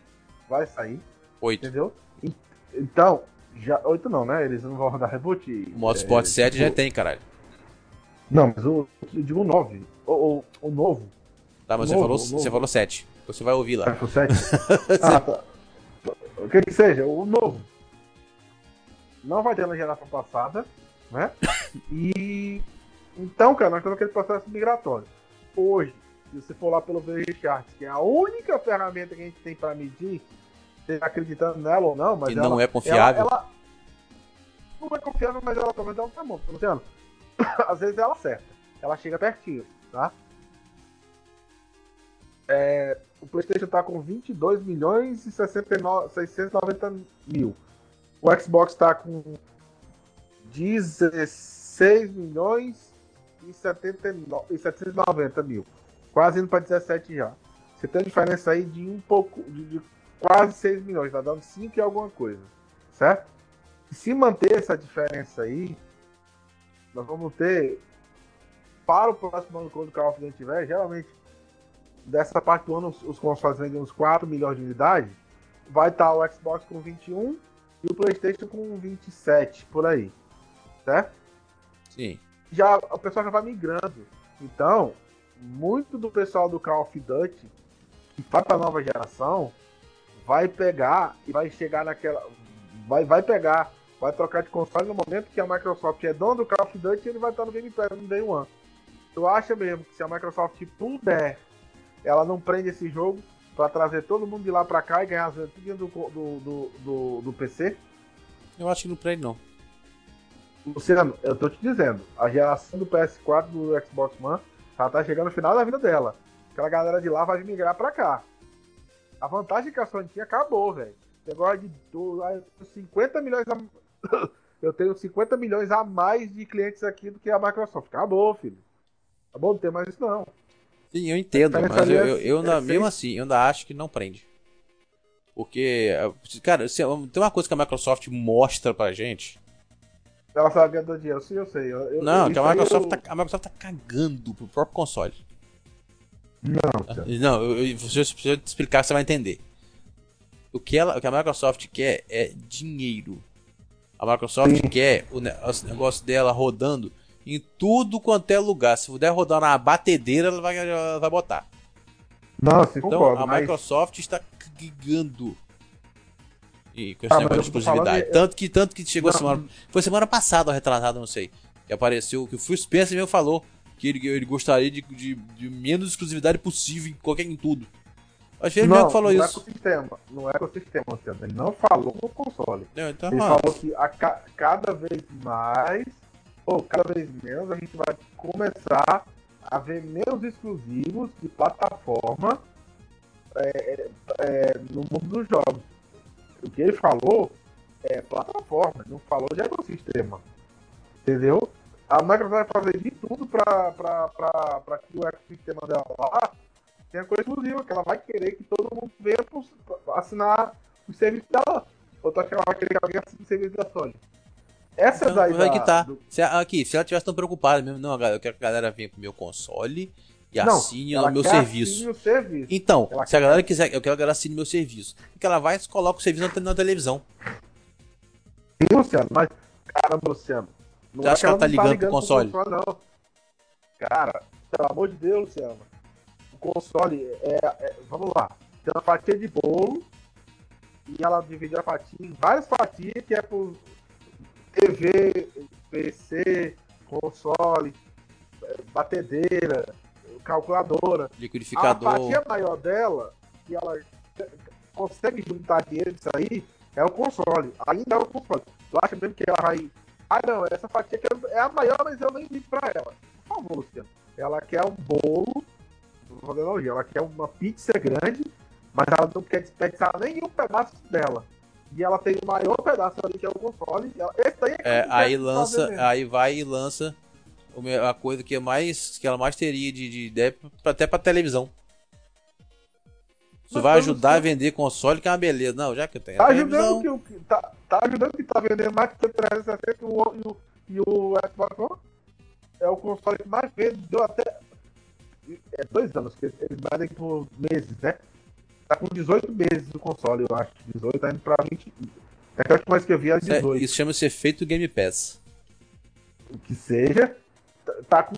vai sair. Oito. Entendeu? Então, já. Oito não, né? Eles não vão rodar reboot. O Motorsport é, 7 já tem, caralho. Não, mas o, eu digo o 9. O, o, o novo. Tá, mas Novo, você, falou, você falou 7. Você vai ouvir lá. O 7. ah, tá. O que que seja, o novo. Não vai ter na geração passada, né? E. Então, cara, nós estamos naquele processo migratório. Hoje, se você for lá pelo VRCharts, que é a única ferramenta que a gente tem para medir, tá acreditando nela ou não, mas Que ela, não é confiável. Ela, ela- não é confiável, mas ela também dá um tamanho, Luciano. Às vezes ela acerta. Ela chega pertinho, tá? É, o PlayStation tá com 22 milhões e 69, 690 mil. O Xbox tá com 16 milhões e, 79, e 790 mil. Quase indo para 17 já. Você tem uma diferença aí de um pouco, de, de quase 6 milhões, tá dando 5 e alguma coisa, certo? Se manter essa diferença aí, nós vamos ter para o próximo ano quando o Call of Duty tiver, geralmente dessa parte do ano os, consoles vendem uns 4 milhões de unidades, vai estar o Xbox com 21 e o PlayStation com 27 por aí, certo? Sim. já o pessoal já vai migrando. Então, muito do pessoal do Call of Duty que vai para nova geração vai pegar e vai chegar naquela vai vai pegar, vai trocar de console no momento que a Microsoft é dona do Call of Duty, ele vai estar no Game Pass no Day One. Tu acha mesmo que se a Microsoft puder, ela não prende esse jogo para trazer todo mundo de lá para cá e ganhar as vendas tudo do, do, do, do, do PC? Eu acho que não prende, não. Luciano, eu tô te dizendo, a geração do PS4 do Xbox One ela tá chegando no final da vida dela. Aquela galera de lá vai migrar pra cá. A vantagem que a Sony tinha acabou, velho. Negócio de do- ah, eu tenho 50 milhões a... Eu tenho 50 milhões a mais de clientes aqui do que a Microsoft. Acabou, filho. Acabou, não tem mais isso não. Sim, eu entendo, mas eu, é- eu, eu ainda- é mesmo assim, eu ainda acho que não prende. Porque, cara, se- tem uma coisa que a Microsoft mostra pra gente. Ela sabe ganhar dinheiro, sim, eu sei. Eu, Não, que a Microsoft, eu- tá, a Microsoft tá cagando pro próprio console. Não, Luciano. Não, eu, se eu se eu te explicar, você vai entender. O que, ela, o que a Microsoft quer é dinheiro. A Microsoft quer o, os negócio dela rodando em tudo quanto é lugar. Se puder rodar na batedeira, ela vai, ela vai botar. Não, sim, Então concordo. a mas- Microsoft está cagando. E com esse Ah, negócio de exclusividade. falando de- Tanto que, tanto que chegou Não. semana. Foi semana passada retrasada, não sei. Que apareceu que o Phil Spencer mesmo falou que ele, ele gostaria de, de, de menos exclusividade possível em qualquer em tudo. Acho que ele mesmo que falou no isso. ecossistema. No ecossistema, Luciano. Ele não falou no console. Não, então, Ele ah, falou que a ca- cada vez mais, ou cada vez menos, a gente vai começar a ver menos exclusivos de plataforma é, é, no mundo dos jogos. O que ele falou é plataforma, não falou de ecossistema. Entendeu? A Microsoft vai fazer de tudo para que o ecossistema dela lá tenha coisa exclusiva, que ela vai querer que todo mundo venha assinar o serviço dela. Ou tu acha que ela vai querer que alguém assine o serviço da Sony? Essa então, daí da- que tá. do- Se, a- aqui, se ela tivesse tão preocupada mesmo, não, eu quero que a galera venha pro meu console e Não, assine ela o meu serviço. serviço. Então, Ela se a quer- galera quiser, eu quero que a galera assine meu serviço. Que ela vai e coloca o serviço na, te- na televisão. Sim, Luciano, mas caramba, Luciano. Não Você acha que ela tá não ligando pro pro console? não. Cara, pelo amor de Deus, Luciano. O console é, é- Vamos lá. Tem uma fatia de bolo e ela divide a fatia em várias fatias que é por TV, PC, console, batedeira, calculadora. A Liquidificador. fatia maior dela, que ela consegue juntar dinheiro disso aí, é o console. Ainda é o console. Tu acha mesmo que ela vai. Ah, não, essa fatia que é a maior, mas eu nem digo pra ela. Por favor, Luciano. Ela quer um bolo, ela quer uma pizza grande, mas ela não quer desperdiçar nenhum pedaço dela. E ela tem o maior pedaço ali que é o console. e ela- é, É, aí lança, aí vai e lança a coisa que é mais que ela mais teria de, de ideia até pra televisão. Isso Mas vai ajudar a vender console, que é uma beleza. Não, já que eu tenho Tá ajudando, televisão. que, tá, tá ajudando que tá vendendo mais que o 360 e o, e o, e o Xbox One. É o console que mais vende, deu até. É dois anos, que eles vendem por meses, né? Tá com 18 meses o console, eu acho. 18 tá indo pra 20. É que a última vez que eu vi era Isso é- 18. isso chama-se efeito Game Pass. O que seja. tá com.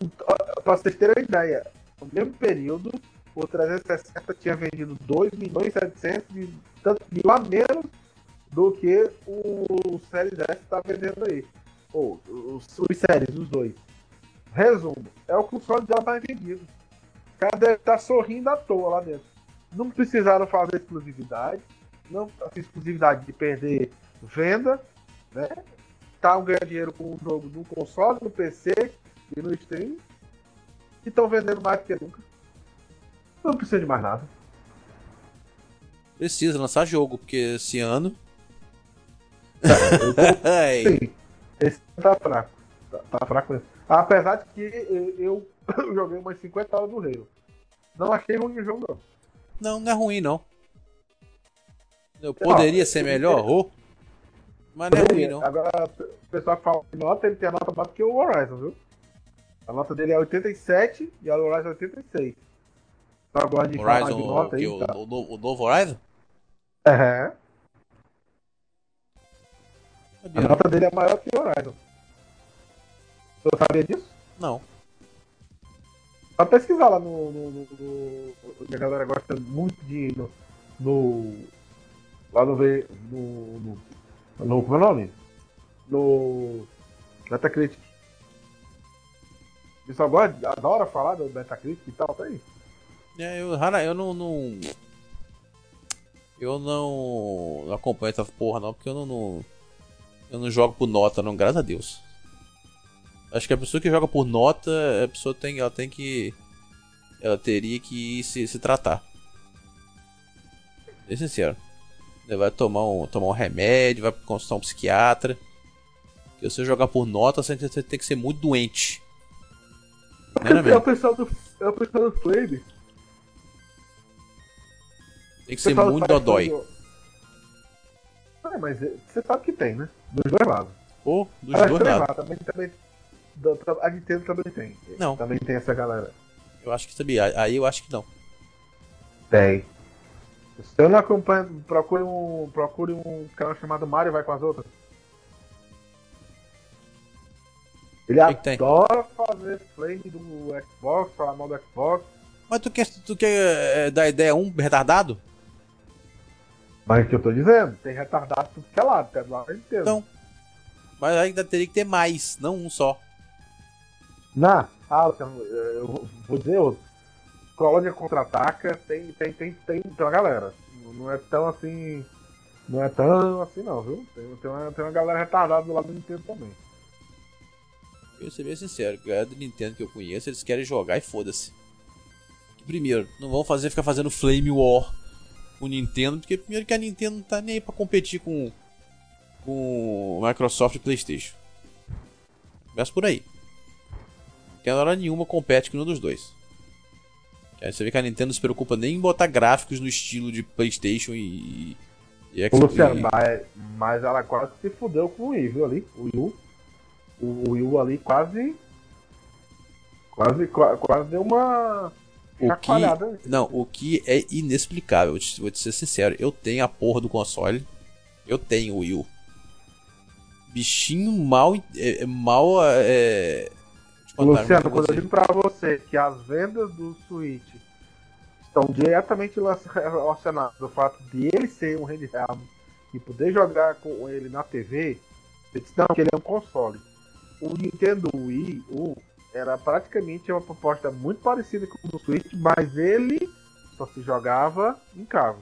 Pra vocês terem uma ideia, no mesmo período, o 360 tinha vendido 2 milhões e 700 de tanto mil a menos do que o Series S está vendendo aí. Ou os, os séries, os dois. Resumo, é o console dela mais vendido. O cara deve estar sorrindo à toa lá dentro. Não precisaram fazer exclusividade, não exclusividade de perder venda, né? Tá ganhando dinheiro com o jogo no console, no PC e no stream. E estão vendendo mais do que nunca. Não precisa de mais nada. Precisa lançar jogo, porque esse ano. Ai. Sim, esse tá fraco. Tá, tá fraco mesmo. Apesar de que eu, eu joguei umas 50 horas do Halo. Não achei ruim o jogo, não. Não, não é ruim, não. Eu poderia não, ser melhor, oh, mas não é ruim, não. Agora, o pessoal que fala de nota, ele tem a nota mais que o Horizon, viu? A nota dele é 87 e a do Horizon é 86. Então agora de Horizon, falar de nota aí, o, tá. o, o, o novo Horizon? É. A nota dele é maior que o Horizon. Você sabia disso? Não. Só pesquisar lá no, no, no, no, A galera gosta muito de. No, no lá no, no, no, no. Como é o nome? No. Metacritic. O pessoal gosta, adora falar do Metacritic e tal, tá aí. É, eu, eu não, não. Eu não, não acompanho essa porra não, porque eu não, não. Eu não jogo por nota, não, graças a Deus. Acho que a pessoa que joga por nota, a pessoa tem, ela tem que. Ela teria que se, se tratar. Ser sincero. Ele vai tomar um, tomar um remédio, vai consultar um psiquiatra. Porque se você jogar por nota, você tem que ser muito doente. Não é, é, o pessoal do, é o pessoal do Flame. Tem que ser muito dodói. É, mas você sabe que tem, né? Dos dois lados. Ou dos dois lados. Também, também, a Nintendo também tem. Não. Também tem essa galera. Eu acho que sabia. Aí eu acho que não. Tem. Se eu não acompanho, procure um, procure um canal chamado Mario vai com as outras. Ele que adora que fazer flame do Xbox, falar mal do Xbox. Mas tu quer, tu quer é, dar ideia um retardado? Mas é o que eu tô dizendo, tem retardado tudo que é lado, quer lá inteiro. Então. Mas ainda teria que ter mais, não um só. Na, ah, eu vou dizer outro. Colônia contra-ataca, tem, tem, tem, tem, tem uma galera. Não é tão assim. Não é tão assim não, viu? Tem, tem, uma, tem uma galera retardada do lado do Nintendo também. Eu vou ser bem sincero, a galera do Nintendo que eu conheço, eles querem jogar e foda-se. Primeiro, não vão fazer ficar fazendo Flame War com o Nintendo, porque primeiro que a Nintendo não tá nem aí pra competir com, com Microsoft e Playstation. Começa por aí que na hora nenhuma compete com nenhum dos dois. Aí você vê que a Nintendo se preocupa nem em botar gráficos no estilo de PlayStation e. e Xbox. Luciano, mas, mas ela quase se fudeu com o Wii, viu ali? O Wii. O Wii ali quase. Quase, quase deu uma. O que, não, o que é inexplicável, vou te, vou te ser sincero. Eu tenho a porra do console. Eu tenho o Wii U. Bichinho mal. É, mal. É, Luciano, quando eu digo pra você que as vendas do Switch estão diretamente relacionadas ao fato de ele ser um handheld e poder jogar com ele na TV, você disse, não, que ele é um console. O Nintendo Wii U era praticamente uma proposta muito parecida com o do Switch, mas ele só se jogava em casa.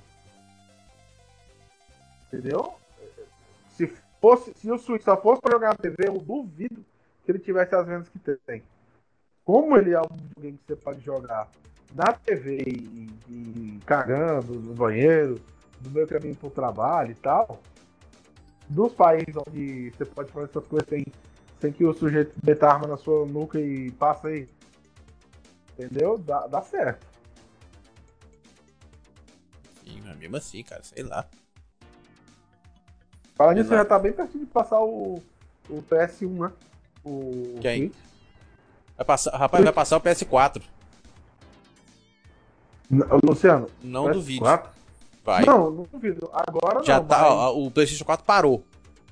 Entendeu? Se, fosse, se o Switch só fosse para jogar na TV, eu duvido que ele tivesse as vendas que tem. Como ele é um videogame que você pode jogar na TV e, e cagando no banheiro, no meu caminho para o trabalho e tal, nos países onde você pode fazer essas coisas sem, sem que o sujeito meta arma na sua nuca e passa aí. Entendeu? Dá, dá certo. Sim, mas mesmo assim, cara, sei lá. Fala nisso, já tá bem perto de passar o, o PS1, né? O Quem? Vai passar, rapaz, vai passar o PS4. Luciano. Não PS4? duvido. Vai. Não, não duvido. Agora Já não, tá, ó, o PlayStation 4 parou.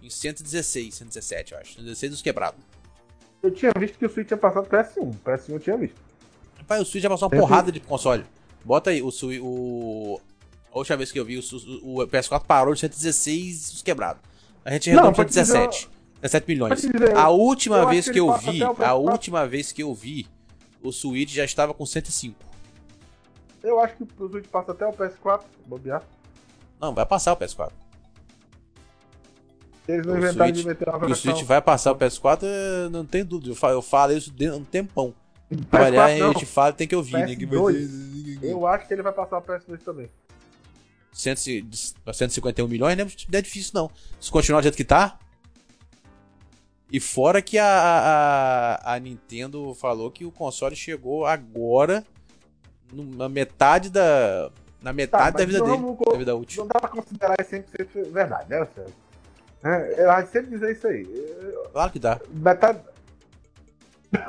Em 116, 117, eu acho. 116 dos quebrados. Eu tinha visto que o Switch tinha passado PS1. PS1 eu tinha visto. Rapaz, o Switch já passou uma Eu porrada de console. Bota aí, o, Sui- o. A última vez que eu vi, o, o PS4 parou de 116 quebrado. A gente Não, arredondou pra pra te dizer- 17. 17 milhões. pra te dizer, A última eu vez que que eu vi, a PS4. última vez que eu vi, o Switch já estava com 105. Eu acho que o Switch passa até o PS4, bobear. Não, vai passar o PS4. Se eles não Switch- de meter uma o. Switch vai passar o PS4, eh, não tem dúvida. Eu fa- Eu falo isso de um tempão. PS4 Variar, a gente fala tem que ouvir, né? Que vai PS2. ter- Eu acho que ele vai passar o PS2 também. 100 151 milhões, né? não é difícil não. Se continuar do jeito que tá. E fora que a, a, a Nintendo falou que o console chegou agora na metade da. Na metade Tá, da vida não dele. vamos- Da vida útil. Não dá pra considerar isso 100% verdade, né, Sérgio? Eu acho sempre dizer isso aí. Claro que dá. Metade.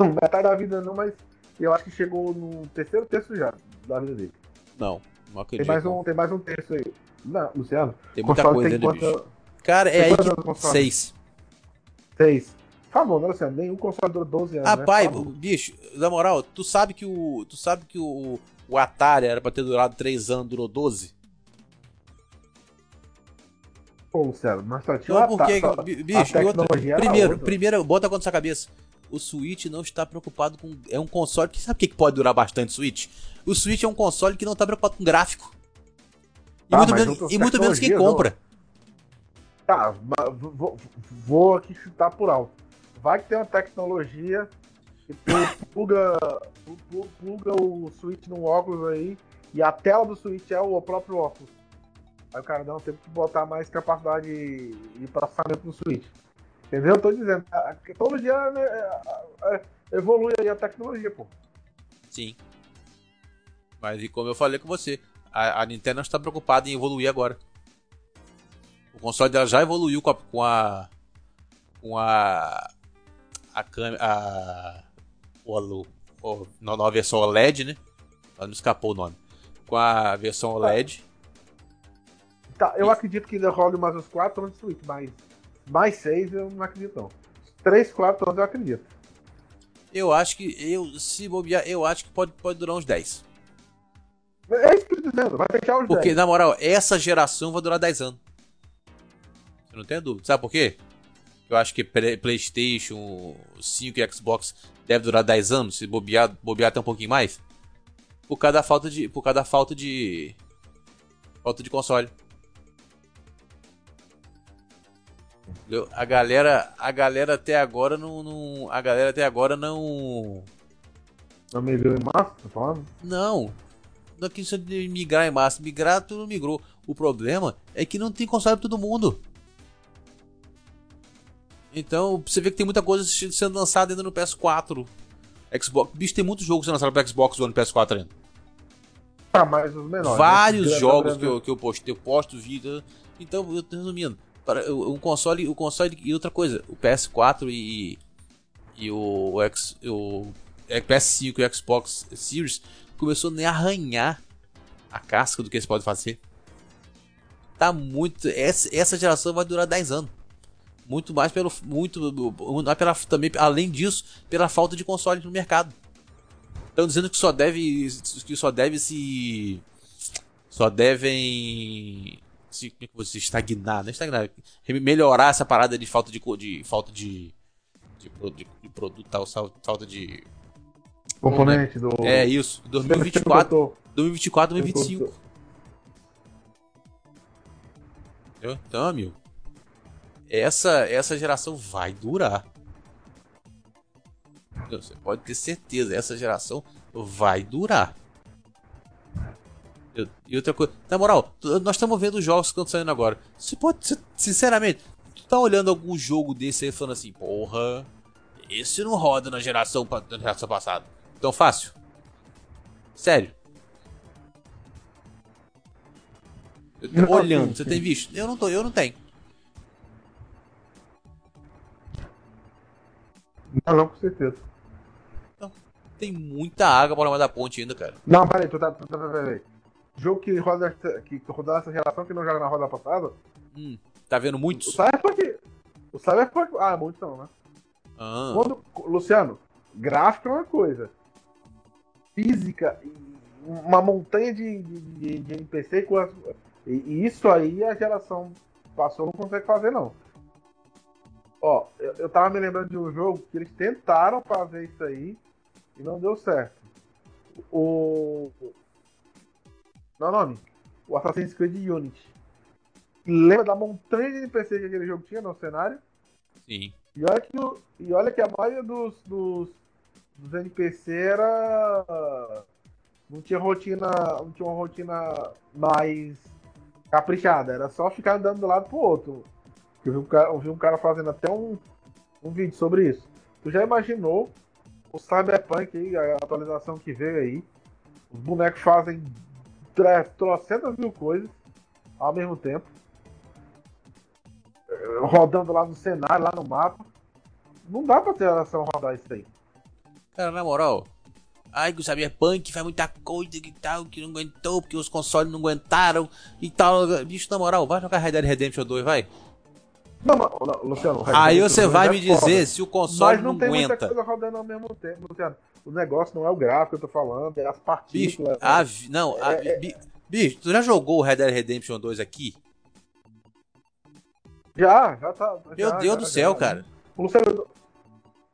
Não, metade da vida não, mas eu acho que chegou no terceiro terço já da vida dele. Não, não Tem acredito. mais um, tem mais um terço aí. Não, Luciano. Tem muita coisa tem quanto- bicho. Cara, é tem aí que. Seis. Seis. Por favor, né, Luciano? Nenhum console durou 12 anos. Rapaz, né? Favor. bicho, na moral, tu sabe que o. Tu sabe que o, o Atari era pra ter durado 3 anos, durou 12? Pô, Luciano, mas só tinha uma porque, a bicho, e outra, primeiro, outra. primeiro, bota quando sua cabeça. O Switch não está preocupado com. É um console que. Sabe o que pode durar bastante o Switch? O Switch é um console que não está preocupado com gráfico. E, Ah, muito, menos, e muito menos quem compra. Tá, vou, vou- aqui chutar por alto. Vai que tem uma tecnologia que pluga, pluga o Switch num óculos aí e a tela do Switch é o próprio óculos. Aí o cara não tem que botar mais capacidade de, processamento no Switch. Entendeu? Eu tô dizendo, todo dia né, é, é, evolui aí a tecnologia, pô. Sim. Mas e como eu falei com você, a, a Nintendo está preocupada em evoluir agora. O console dela já evoluiu com a. com a. com a. a câmera. A, o, o, na nova versão OLED, né? Ela não escapou o nome. Com a versão OLED. Tá, eu acredito que ainda role mais uns 4 anos de Switch, mas mais 6 eu não acredito não. 3, 4 anos eu acredito. Eu acho que. Eu, se bobear, eu acho que pode, pode durar uns 10. É isso que eu tô dizendo, vai fechar os Porque, 10. na moral, essa geração vai durar 10 anos. Você não tem dúvida. Sabe por quê? Eu acho que Play- PlayStation 5 e Xbox deve durar 10 anos, se bobear, bobear até um pouquinho mais. Por causa da falta de. Por causa da falta de. Falta de console. Entendeu? A galera. A galera até agora não. não a galera até agora não. Não viu em massa, tá falando? Não. Não é questão de migrar em massa. Migrar, tudo migrou. O problema é que não tem console pra todo mundo. Então, você vê que tem muita coisa sendo lançada ainda no PS4. Xbox. Bicho, tem muitos jogos sendo lançados pro Xbox One no PS4 ainda. Mas os menores. Vários né? jogos que eu, que eu postei, eu posto vídeo. Então, eu tô resumindo. Para, um console, o console e outra coisa, o PS4 e, e o, X, o é, PS5 e o Xbox Series começou a nem arranhar a casca do que eles podem fazer. Tá muito. Essa, essa geração vai durar 10 anos. Muito mais pelo. Muito, é pela, também, além disso, pela falta de console no mercado. Estão dizendo que só deve. Que só deve se. Só devem. Se, como é que você estagnar, não é estagnar. Melhorar essa parada de falta de. de falta de. De, de, de produto, tal, falta de. Componente do. É isso. 2024, Semicondutor. 2024, 2025. Entendeu? Então, amigo. Essa, essa geração vai durar. Você pode ter certeza, essa geração vai durar. Eu- E outra coisa, na moral, nós estamos vendo os jogos que estão saindo agora. Você pode, sinceramente, tu tá olhando algum jogo desse aí falando assim, porra, esse não roda na geração, na geração passada. Tão fácil? Sério? Eu tô olhando, você tem visto? Eu não tô, eu não tenho. Não, não, com certeza. Tem muita água pra lá da ponte ainda, cara. Não, peraí, tu tá. Tá peraí. Jogo que roda, que roda essa geração que não joga na roda passada. Hum, tá vendo O muitos? Cyberpunk. O Cyberpunk. Ah, muito não, né? Ah, Quando, Luciano, gráfico é uma coisa. Física, uma montanha de, de, de- de NPC com as- e, e isso aí a geração passou não consegue fazer não. Ó, eu, eu tava me lembrando de um jogo que eles tentaram fazer isso aí e não deu certo. O. Não é o nome? O Assassin's Creed Unity. Lembra da montanha de NPC que aquele jogo tinha no cenário? sim. E olha que, o- e olha que a maioria dos, dos, dos NPC era. Não tinha rotina. Não tinha uma rotina mais caprichada, era só ficar andando de um lado pro outro. Eu vi um cara, vi um cara fazendo até um, um vídeo sobre isso. Tu já imaginou o Cyberpunk aí, a atualização que veio aí? Os bonecos fazem trocentas mil coisas ao mesmo tempo rodando lá no cenário, lá no mapa. Não dá pra ter relação rodar isso aí. Cara, na moral. Ai, que o Cyberpunk faz muita coisa e tal, que não aguentou, porque os consoles não aguentaram e tal. Bicho, na moral, vai jogar Red Dead Redemption 2, vai. Não, não, não, Luciano. Aí você vai é me dizer foda. se o console Mas não, não, tem muita aguenta. coisa rodando ao mesmo tempo, Luciano. O negócio não é o gráfico que eu tô falando, é as Bicho, partículas. a vi- não, a- É, bi- bicho, tu já jogou o Red Dead Redemption 2 aqui? Já, já tá. Meu já, Deus já, do já. céu, cara. Luciano,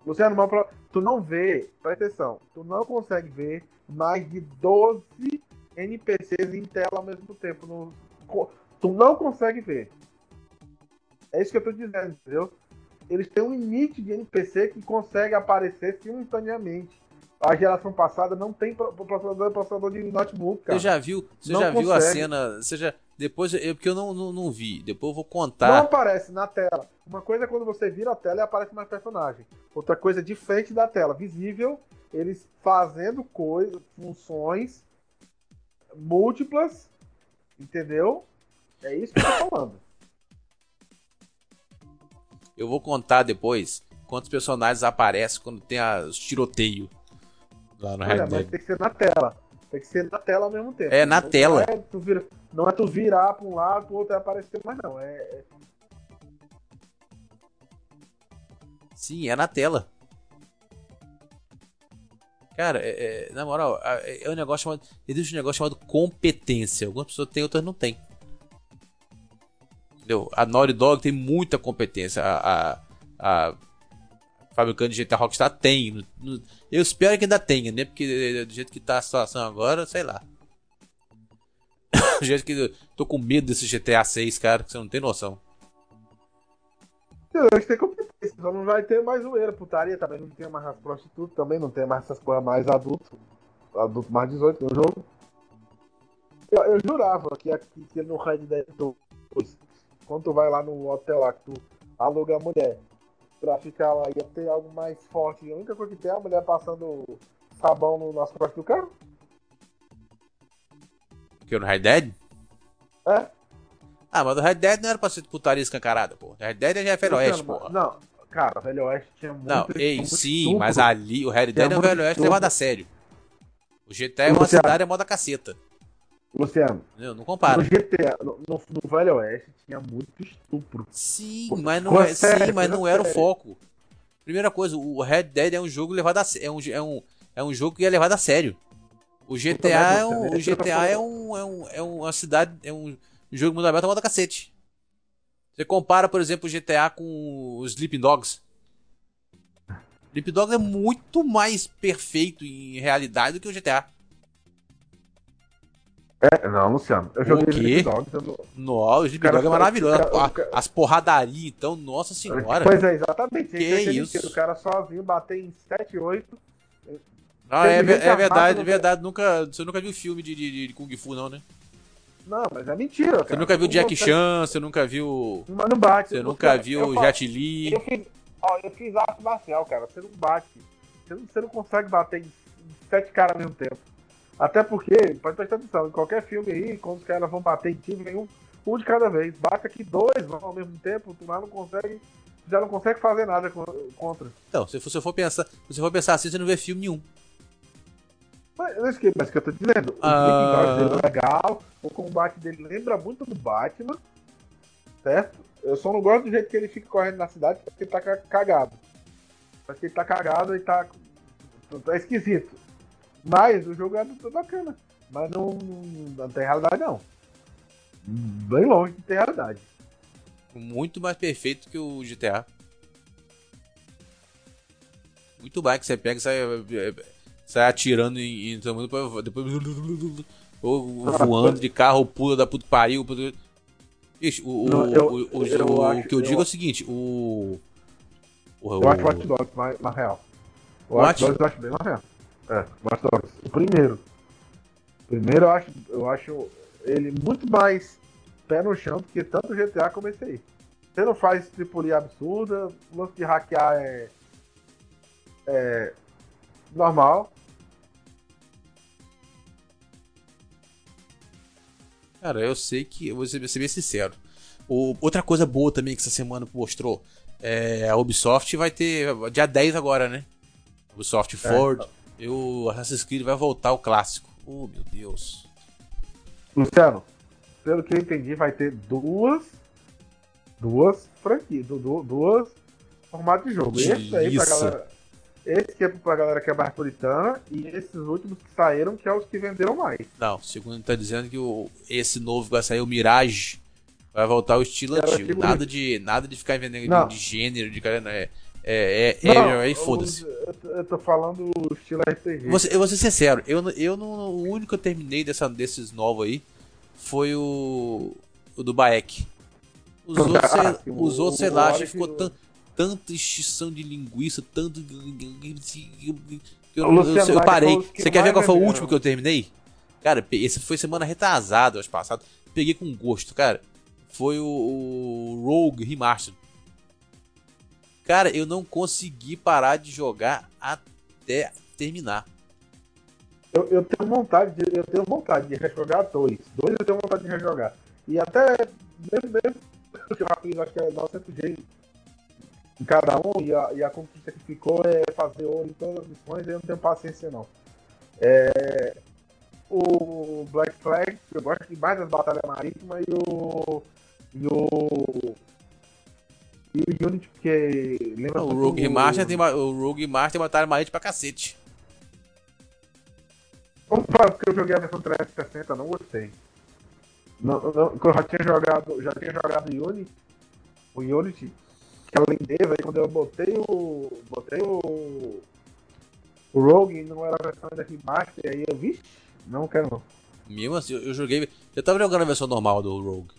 Luciano, mas pra- tu não vê, presta atenção, tu não consegue ver mais de 12 NPCs em tela ao mesmo tempo. No, tu não consegue ver. É isso que eu tô dizendo, entendeu? Eles têm um limite de NPC que consegue aparecer simultaneamente. A geração passada não tem pro- processador, processador de notebook, cara. Você já viu, você Não já viu a cena, você já depois eu porque eu não, não, não vi, depois eu vou Não contar. aparece na tela. Uma coisa é quando você vira a tela e aparece mais personagem. Outra coisa é de frente da tela, visível, eles fazendo coisas, funções múltiplas, entendeu? É isso que eu tô falando. Eu vou contar depois quantos personagens aparecem quando tem a- os tiroteio lá no Red Olha, mas Dead. tem que ser na tela. Tem que ser na tela ao mesmo tempo. É, na Não tela. É tu vira- não é tu virar pra um lado, pro outro e aparecer, mas não. É, é- Sim, é na tela. Cara, é, é- na moral, é, é um negócio chamado. Existe um negócio chamado competência. Algumas pessoas têm, outras não têm. Entendeu? A Naughty Dog tem muita competência. A, a, a fabricante de GTA Rockstar tem. Eu espero que ainda tenha, né? Porque é, do jeito que tá a situação agora, sei lá. Do jeito que eu tô com medo desse GTA 6, cara, que você não tem noção. Eu acho que tem competência, só não vai ter mais zoeira, putaria também, não tem mais as prostitutas, também não tem mais essas coisas mais adulto, adulto mais 18 no jogo. Eu, eu jurava que aqui que no Red Dead 2, quando tu vai lá no hotel lá, que tu aluga a mulher pra ficar lá, ia ter algo mais forte. A única coisa que tem é a mulher passando sabão no nosso costas do carro. Porque no Red Dead? É? Ah, mas o Red Dead não era pra ser putaria escancarada, pô. O Red Dead já é Velho Oeste, porra. Não, cara, Velho Oeste tinha muito. Não, ei, muito sim, estupro. mas ali o Red Dead é um Velho Oeste levado a sério. O GTA é uma cidade a moda caceta. Luciano, Entendeu? Não no compara. GTA, no, no- no Velho Oeste tinha muito estupro. Sim, Pô, mas não, é, sim, mas não era o foco. Primeira coisa, o Red Dead é um jogo levado a é um, é um, é um jogo que é levado a sério. O GTA é um, o GTA é um, é um, é uma cidade, é um jogo mundo aberto a moda cacete. Você compara, por exemplo, o GTA com os Sleeping Dogs. Sleeping Dogs é muito mais perfeito em realidade do que o GTA. É, não, Luciano. Eu joguei Dogs. Eu não... Nossa, Cara, Dog é cara, maravilhoso. cara, cara- As porradarias, então, nossa senhora. Pois é, exatamente. Que é isso? O cara sozinho bater em 7, 8. Ah, é, é armada verdade, é verdade. Nunca, você nunca viu filme de, de, de Kung Fu, não, né? Não, mas é mentira, cara. Você nunca viu Jack Chan, você nunca viu. Mas não bate. Você nunca eu viu falo- Jet Li. Eu fiz, ó, eu fiz arte marcial, cara. Você não bate. Você não, você não consegue bater em sete caras ao mesmo tempo. Até porque, pode prestar atenção, em qualquer filme aí, quando os caras vão bater em time, vem um, um de cada vez. Bate aqui dois vão ao mesmo tempo, tu lá não consegue. Já não consegue fazer nada co- contra. Então, se você for pensar, se você for pensar assim, você não vê filme nenhum. Mas, mas, que, mas que eu tô dizendo, o Ah. Dogs dele é legal, o combate dele lembra muito do Batman, certo? Eu só não gosto do jeito que ele fica correndo na cidade porque ele tá ca- cagado. Acho que ele tá cagado e tá. tá esquisito. Mas o jogo é bacana. Mas não, não, não tem realidade não. Bem longe de ter realidade. Muito mais perfeito que o GTA. Muito mais que você pega e sai, sai atirando em, em todo mundo, depois, depois ou voando de carro, pula da puta pariu. Ixi, o, Não, o, eu- o, o, eu o acho- que eu digo eu- é o seguinte, o. O, Eu acho o Watch Dogs mais, mais real. O Watch Watch- Dogs eu acho bem mais real. É, Watch Dogs. O primeiro. O primeiro eu acho, eu acho ele muito mais pé no chão do que tanto GTA como esse aí. Você não faz tripulia absurda, o lance de hackear é. É. Normal. Cara, eu sei que. Eu vou ser, bem sincero. O, outra coisa boa também que essa semana mostrou é a Ubisoft vai ter. Dia 10 agora, né? Ubisoft Ford. E o Assassin's Creed vai voltar ao clássico. Oh, meu Deus. Luciano, pelo que eu entendi, vai ter duas. Duas franquias. du- du- Duas formatos de jogo. Esse aí pra Delícia. galera. Esse que é pra galera que é mais puritana e esses últimos que saíram, que é os que venderam mais. Não, segundo tá dizendo que o, esse novo que vai sair, o Mirage, vai voltar ao estilo Era antigo. tipo Nada de, nada de ficar vendendo Não. de gênero, de cara. É, é, é, Não, é, aí eu- foda-se. Eu, tô- eu tô falando o estilo RPG. Você- Eu vou ser sincero, eu, não- eu não, o único que eu terminei dessa, desses novos aí foi o, o do Baek. Os Ah, outros, sei, os outros, sei lá, acho que ficou tan- tanta extinção de linguiça, tanto. Eu, eu- eu Baek parei. Você quer ver qual foi o último que eu terminei? Cara, esse foi semana retrasada, acho passado. Peguei com gosto, cara. Foi o, o Rogue Remastered. Cara, eu não consegui parar de jogar até terminar. Eu, eu tenho vontade de, eu tenho vontade de rejogar dois. Dois eu tenho vontade de rejogar. E até mesmo, mesmo que eu fiz, acho que é 900 G em cada um, e a, e a conquista que ficou é fazer ouro em todas as missões, eu não tenho paciência não. É, o Black Flag, eu gosto de mais das batalhas marítimas e o. E o. E o Unity, porque lembra O muito Rogue Master tem, o Rogue Master tem batalha marítima pra cacete. Como faz que eu joguei a versão 360, não gostei. Não, não, eu já tinha jogado, já tinha jogado Unity, o Unity, aquela lindeza, aí quando eu botei o. botei o. O Rogue não era a versão da remaster, aí eu vi, não quero não. Mesmo assim, eu joguei. Eu tava jogando a versão normal do Rogue.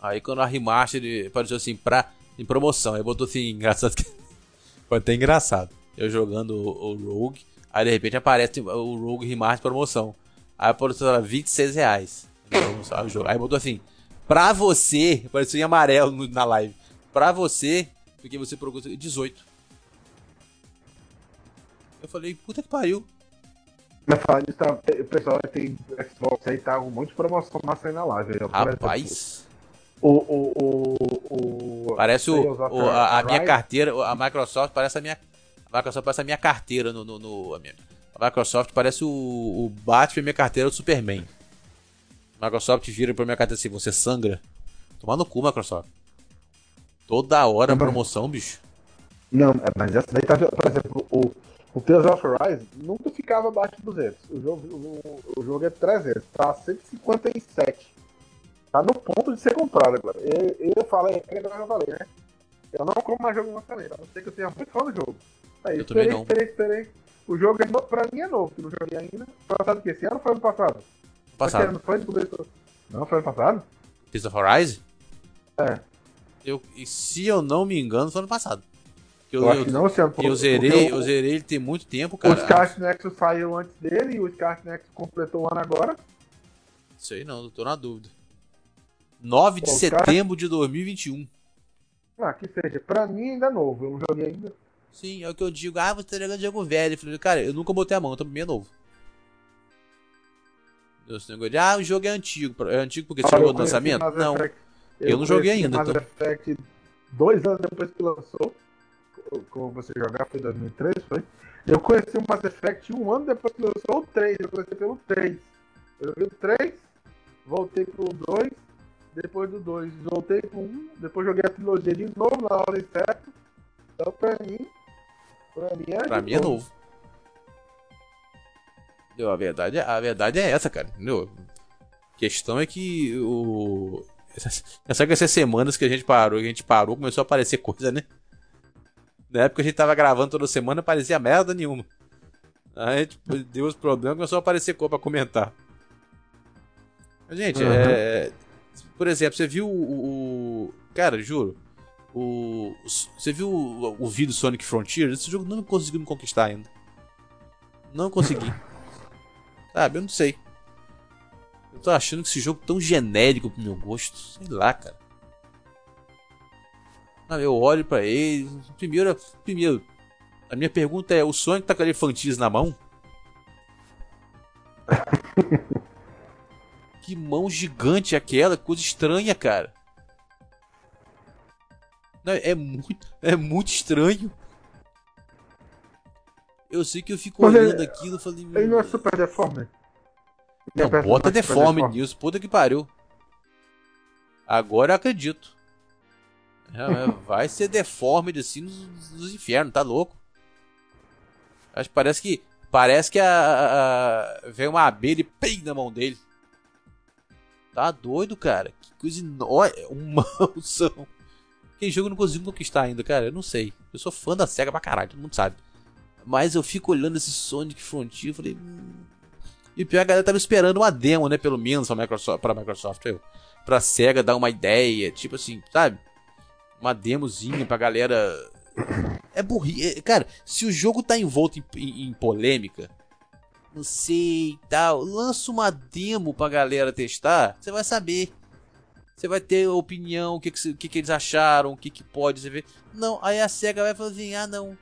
Aí quando a remaster apareceu assim, pra, em promoção. Aí botou assim, engraçado que. Foi até engraçado. Eu jogando o, o Rogue. Aí de repente aparece o Rogue Remaster em promoção. Aí apareceu lá, 26 reais. Aí o jogo- Aí botou assim, pra você, apareceu em amarelo no- na live. Pra você, porque você procurou 18. Eu falei, puta que pariu. Mas falando disso, tá, o pessoal tem Xbox aí tá um monte de promoção massa aí na live. Rapaz. O, o, o, o, Parece o, a, a minha carteira, a Microsoft parece a minha. A Microsoft parece a minha carteira no. no, no- a, minha- a Microsoft parece o, o Batman e minha carteira do Superman. A Microsoft vira pra minha carteira assim, você sangra. Tomar no cu, Microsoft. Toda hora Não, promoção, bicho. Não, é, mas essa daí tá. Por exemplo, o, o Tales of Rise nunca ficava abaixo de 200. O jogo, o, o jogo é 300, tá 157. Tá no ponto de ser comprado agora. Eu, eu falei, eu já falei, né? Eu não como mais jogo lançamento, a não ser que eu tenha muito fã do jogo. Aí, Eu também esperei, não. esperei, esperei. O jogo é novo, pra mim é novo, que eu não joguei ainda. Foi lançado que esse ano ou foi ano passado? Passado. ano, Foi. Não, foi ano passado? Of Rise? É. Eu, e se eu não me engano, foi ano passado. Eu, Eu, eu, não esse ano. eu zerei, o- eu zerei ele tem muito tempo, O cara. Scarlet Nexus saiu antes dele e o Scarlet Nexus completou o ano agora. Sei não, eu tô na dúvida. 9 de Pô, cara- setembro de 2021. Ah, que seja. Pra mim ainda é novo, eu não joguei ainda. Sim, é o que eu digo. Ah, você tá jogando jogo velho. Eu falei, cara, eu nunca botei a mão, então pra mim é novo. Esse negócio de, ah, o jogo é antigo. É antigo porque você jogou eu no lançamento? Mass Não. Effect- eu não joguei ainda, Mass então. Effect dois anos depois que lançou. Como você jogar, foi em 2003, foi? Eu conheci o Mass Effect um ano depois que lançou o 3. Eu conheci pelo 3. Eu joguei o 3, voltei pro 2, depois do 2, voltei pro 1, depois joguei a trilogia de novo na ordem certa. Então pra mim, Pra mim é, Pra mim é novo. Entendeu? A verdade, é- a verdade é essa, cara. Entendeu? A questão é que o. Sabe que essas semanas que a gente parou, que a gente parou, começou a aparecer coisa, né? Na época a gente tava gravando toda semana, aparecia merda nenhuma. Aí tipo, deu os problemas, começou a aparecer coisa pra comentar. Gente, Uhum. é. Por exemplo, você viu o. o- cara, juro. O, você viu o, o vídeo Sonic Frontier? Esse jogo não conseguiu me conquistar ainda. Não consegui. Sabe, eu não sei. Eu tô achando que esse jogo tão genérico pro meu gosto. Sei lá, cara. Sabe, eu olho pra ele. Primeiro, primeiro, a minha pergunta é: o Sonic tá com a elefantis na mão? que mão gigante é aquela, coisa estranha, cara. Não, é muito, é muito estranho. Eu sei que eu fico Mas ele- olhando aquilo e falei. Ele não é "Meu super deforme. não, Ele é bota super deforme nisso, puta que pariu. Agora eu acredito. É, é, vai ser deforme assim nos, nos infernos, tá louco? Acho que parece que. Parece que a, a- a- vem uma abelha e pei na mão dele. Tá doido, cara. Que coisa enorme. Um mauzão. Quem jogo eu não consigo conquistar ainda, cara. Eu não sei. Eu sou fã da SEGA pra caralho, todo mundo sabe. Mas eu fico olhando esse Sonic Frontier e falei. Hum... E pior é que a galera tava esperando uma demo, né? Pelo menos pra Microsoft, pra Microsoft eu, pra SEGA dar uma ideia, tipo assim, sabe? Uma demozinha pra galera. É burrice. Cara, se o jogo tá envolto em, em- em polêmica, não sei e tal, lança uma demo pra galera testar, você vai saber. Você vai ter opinião, o que, que, que, eles acharam, o que, que pode você ver. Não, aí a SEGA vai falar assim: ah, não,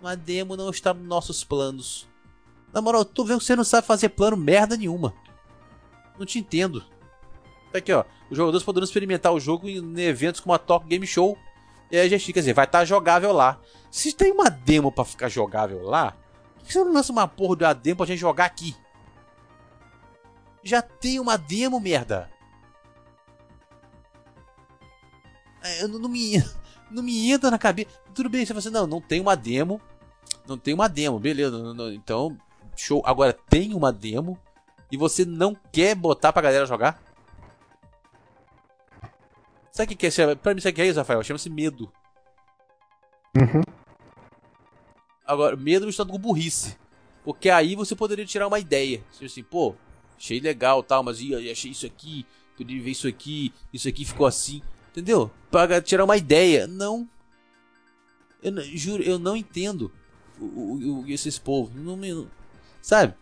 uma demo não está nos nossos planos. Na moral, tô vendo que você não sabe fazer plano merda nenhuma. Não te entendo. Tá aqui, ó. Os jogadores poderão experimentar o jogo em, eventos como a Talk Game Show. E aí a gente, quer dizer, vai estar jogável lá. Se tem uma demo pra ficar jogável lá, por que você não lança uma porra de uma demo pra gente jogar aqui? Já tem uma demo, merda. É, eu não, não me, não me entra na cabeça. Tudo bem, você fala assim, não, não tem uma demo. Não tem uma demo, beleza. não- não- então, show. Agora tem uma demo e você não quer botar pra galera jogar? Sabe o que que é? Pra mim, sabe o que é isso, Rafael? Chama-se medo. Uhum. Agora, medo misturado com burrice. Porque aí você poderia tirar uma ideia. Tipo assim, pô, achei legal tal, mas ia, achei isso aqui, podia ver isso aqui, isso aqui ficou assim. Entendeu? Pra tirar uma ideia. Não. Eu não- juro, eu não entendo o, o- o- esses povos. Não me, sabe?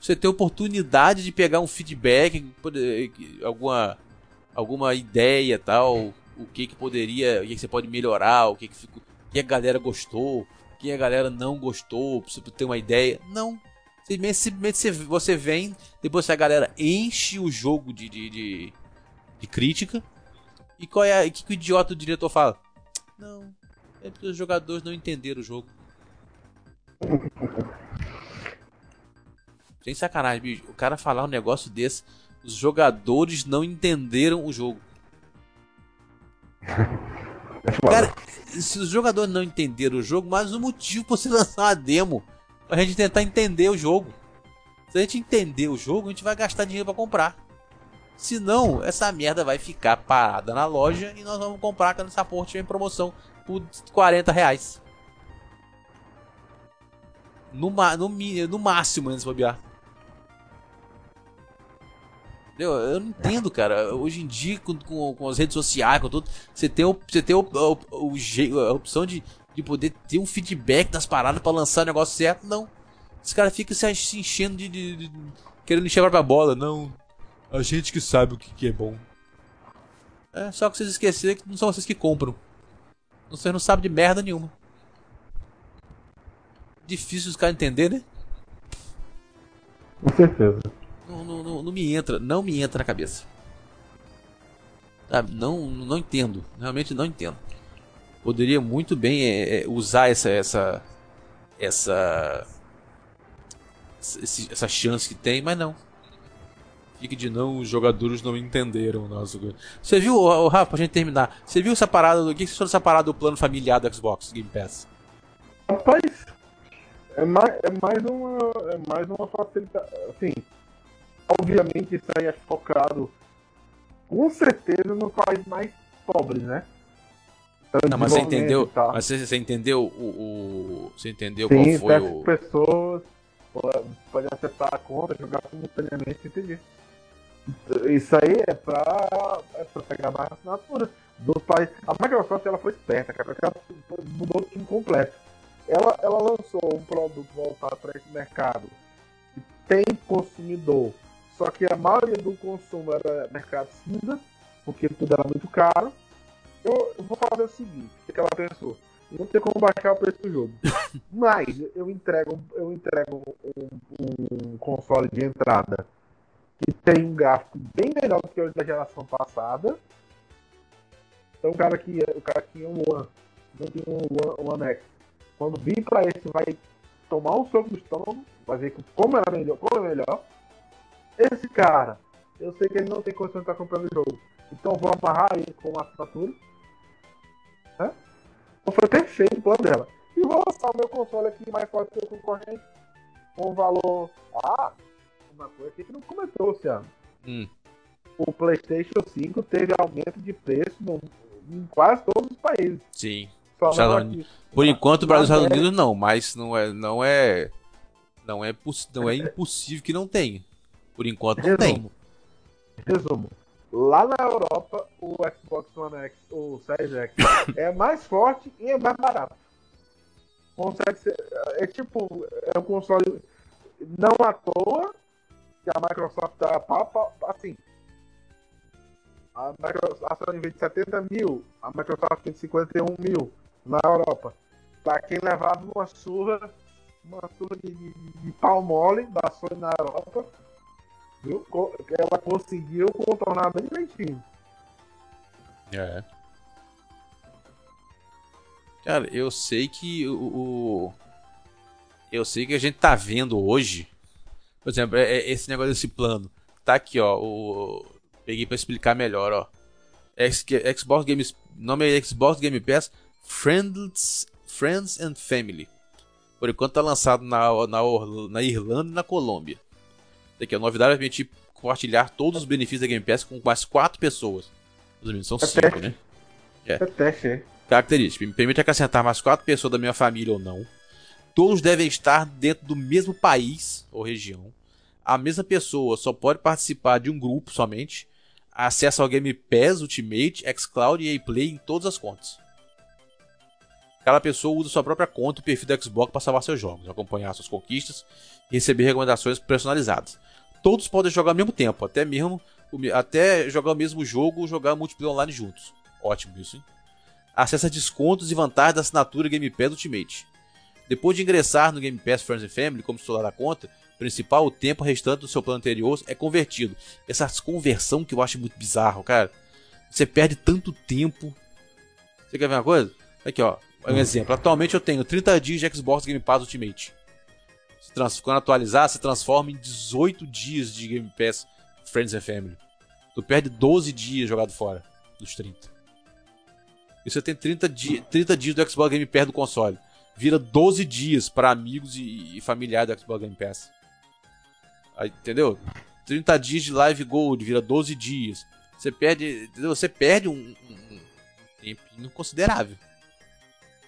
Você tem oportunidade de pegar um feedback, alguma, alguma ideia tal, o que que poderia, o que, que você pode melhorar, o que que ficou, o que a galera gostou, o que a galera não gostou, pra ter uma ideia. Não. Simplesmente, você, vem, depois a galera enche o jogo de, de, de, de crítica. E qual é a, que, que o idiota do diretor fala? Não, é porque os jogadores não entenderam o jogo. Sem sacanagem, bicho. O cara falar um negócio desse, os jogadores não entenderam o jogo. Cara, se os jogadores não entenderam o jogo, mais um motivo pra você lançar uma demo. Pra gente tentar entender o jogo. Se a gente entender o jogo, a gente vai gastar dinheiro pra comprar. Se não, essa merda vai ficar parada na loja e nós vamos comprar quando essa porra tiver em promoção por 40 reais. No, no, no máximo, antes de bobear. Entendeu? Eu não entendo, cara. Hoje em dia, com, com, com as redes sociais, com tudo, você tem, você tem o, o, o a opção de, de poder ter um feedback das paradas pra lançar o negócio certo. Não. Os caras ficam se enchendo de, de- de- querendo encher a própria bola. Não. A gente que sabe o que, que é bom. É, só que vocês esqueceram que não são vocês que compram. Vocês não sabem de merda nenhuma. Difícil os caras entenderem, né? Com certeza. Não, não, não, não me entra, não me entra na cabeça. Não, não entendo, realmente não entendo. Poderia muito bem é, é, usar essa essa essa essa chance que tem, mas não. Fica de não, os jogadores não entenderam nosso. Você viu, ô, Rafa, pra gente terminar, você viu essa parada, do- o que você achou parada do plano familiar do Xbox Game Pass? Rapaz, É mais, é mais uma. É mais uma facilidade. Assim, obviamente isso aí é focado com certeza nos países mais pobres, né? Então, Não, mas você entendeu? tal. Mas você, você entendeu o, o- Você entendeu Sim, qual foi o. pessoas pode- pode acessar a conta, jogar simultaneamente, entendi. Isso aí é pra, é pra pegar mais assinatura dos países. A Microsoft ela foi esperta, cara, porque ela mudou o time completo. Ela, ela lançou um produto voltado para esse mercado que tem consumidor, só que a maioria do consumo era mercado cinza, porque tudo era muito caro. Eu, eu vou fazer o seguinte, o que ela pensou? Não tem como baixar o preço do jogo. Mas eu entrego, eu entrego um, um console de entrada que tem um gráfico bem melhor do que o da geração passada. Então o cara que o cara que tinha um One, não tinha um One, One X, quando vir pra esse vai tomar um soco no estômago, vai ver como era melhor, como é melhor. Esse cara, eu sei que ele não tem condição de estar comprando o jogo. Então vou amarrar ele com uma assinatura. Né? Então foi perfeito o plano dela. E vou lançar o meu console aqui mais forte que o concorrente. Com um valor. Ah! Uma coisa que não comentou, Luciano. Hum. O PlayStation 5 teve aumento de preço no- em quase todos os países. Sim. Não aqui. Por enquanto, o Brasil e Estados Unidos não, mas não é. Não é. Não é, poss- não é impossível que não tenha. Por enquanto não tem. Resumo. Resumo. Lá na Europa, o Xbox One X, o Series X, é mais forte e é mais barato. Consegue ser. É tipo, é um console não à toa que a Microsoft tá pau, assim. A Microsoft a Sony vende 70 mil, a Microsoft vende 51 mil na Europa. Pra quem levava uma surra, uma surra de, de, de pau mole da Sony na Europa, viu? Ela conseguiu contornar bem direitinho. É. Cara, eu sei que o, o- Eu sei que a gente tá vendo hoje. Por exemplo, é- é esse negócio desse plano. Tá aqui, ó. O, peguei pra explicar melhor, ó. Xbox Games. Nome é Xbox Game Pass Friends, Friends and Family. Por enquanto tá lançado na, na, na Irlanda e na Colômbia. Daqui, a novidade vai permitir compartilhar todos os benefícios da Game Pass com mais quatro pessoas. Os meninos são É cinco, teste. né? É teste, é. Característica: me permite acrescentar mais quatro pessoas da minha família ou não. Todos devem estar dentro do mesmo país ou região. A mesma pessoa só pode participar de um grupo somente. Acesso ao Game Pass Ultimate, xCloud e Play em todas as contas. Cada pessoa usa sua própria conta e perfil do Xbox para salvar seus jogos, acompanhar suas conquistas e receber recomendações personalizadas. Todos podem jogar ao mesmo tempo, até mesmo até jogar o mesmo jogo ou jogar multiplayer online juntos. Ótimo isso, hein? Acesse descontos e vantagens da assinatura Game Pass Ultimate. Depois de ingressar no Game Pass Friends and Family como titular da conta principal, o tempo restante do seu plano anterior é convertido. Essa conversão que eu acho muito bizarro, cara. Você perde tanto tempo. Você quer ver uma coisa? Aqui, ó. Um exemplo. Atualmente eu tenho 30 dias de Xbox Game Pass Ultimate. Se trans- Quando atualizar, se transforma em 18 dias de Game Pass Friends and Family. Tu perde 12 dias jogado fora dos 30. E você tem 30, di 30 dias do Xbox Game Pass do console. Vira 12 dias para amigos e, e familiares do Xbox Game Pass. Aí, entendeu? 30 dias de Live Gold vira 12 dias. Você perde, entendeu? Você perde um, um, um tempinho considerável.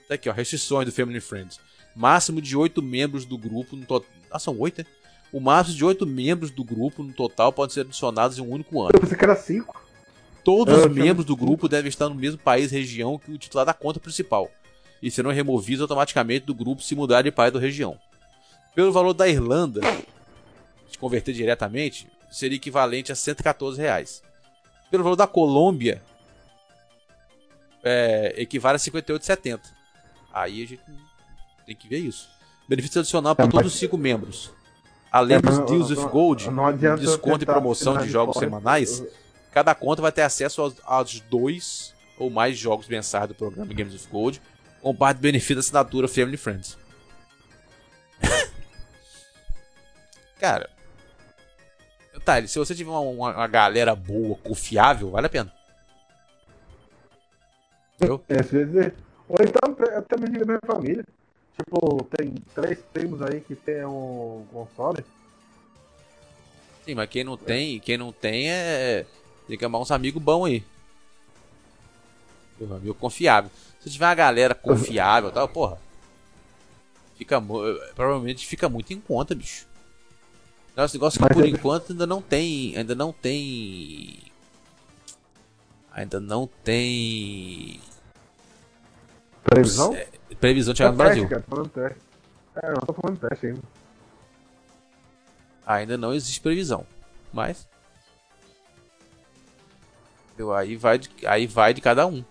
Tá aqui, ó, restrições do Family Friends. Máximo de 8 membros do grupo no total. Ah, são 8, né? O máximo de 8 membros do grupo no total podem ser adicionados em um único ano. Eu pensei que era 5. Todos Eu os tinha- membros do grupo devem estar no mesmo país região que o titular da conta principal e serão removidos automaticamente do grupo se mudar de país ou região. Pelo valor da Irlanda, se converter diretamente, seria equivalente a 114 reais. Pelo valor da Colômbia, é, equivale a 58,70. Aí a gente tem que ver isso. Benefício adicional para É, todos os cinco membros. Além dos Não- Deals with Gold, desconto e promoção de jogos semanais, Cada conta vai ter acesso aos, aos dois ou mais jogos mensais do programa Games of Gold, com parte do benefício da assinatura Family Friends. Cara, tá, se você tiver uma, uma- galera boa, confiável, vale a pena. Entendeu? É, às vezes. Ou então até me diga minha família. Tipo, tem três primos aí que tem um console. Sim, mas quem não tem, quem não tem é. Tem que amar uns amigos bons aí. Um amigo confiável. Se tiver uma galera confiável tal, porra. Fica, provavelmente fica muito em conta, bicho. Nosso negócio que por enquanto ainda não tem. Ainda não tem. Ainda não tem. Previsão? É, previsão de chegar no Brasil. Cara, falando teste. É, eu tô falando teste ainda. Ainda não existe previsão. Mas. Eu, aí, vai de, aí vai de cada um.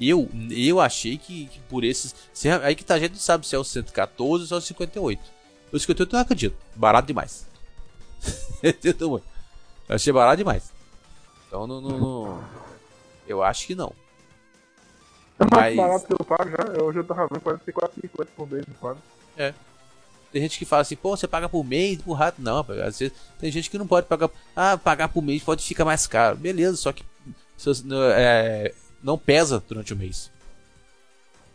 Eu, eu achei que, que por esses. Se, aí que tá, a gente não sabe se é o 114 ou se é o 58. O 58 eu não acredito. Barato demais. eu achei barato demais. Então não, não, não, Eu acho que não. É mais Mas... barato que eu pago já. Hoje eu tava vendo 44, 50 por mês quadro. É. Tem gente que fala assim, pô, você paga por mês, por rato. Não, às vezes tem gente que não pode pagar. Ah, pagar por mês pode ficar mais caro. Beleza, só que é, não pesa durante o mês.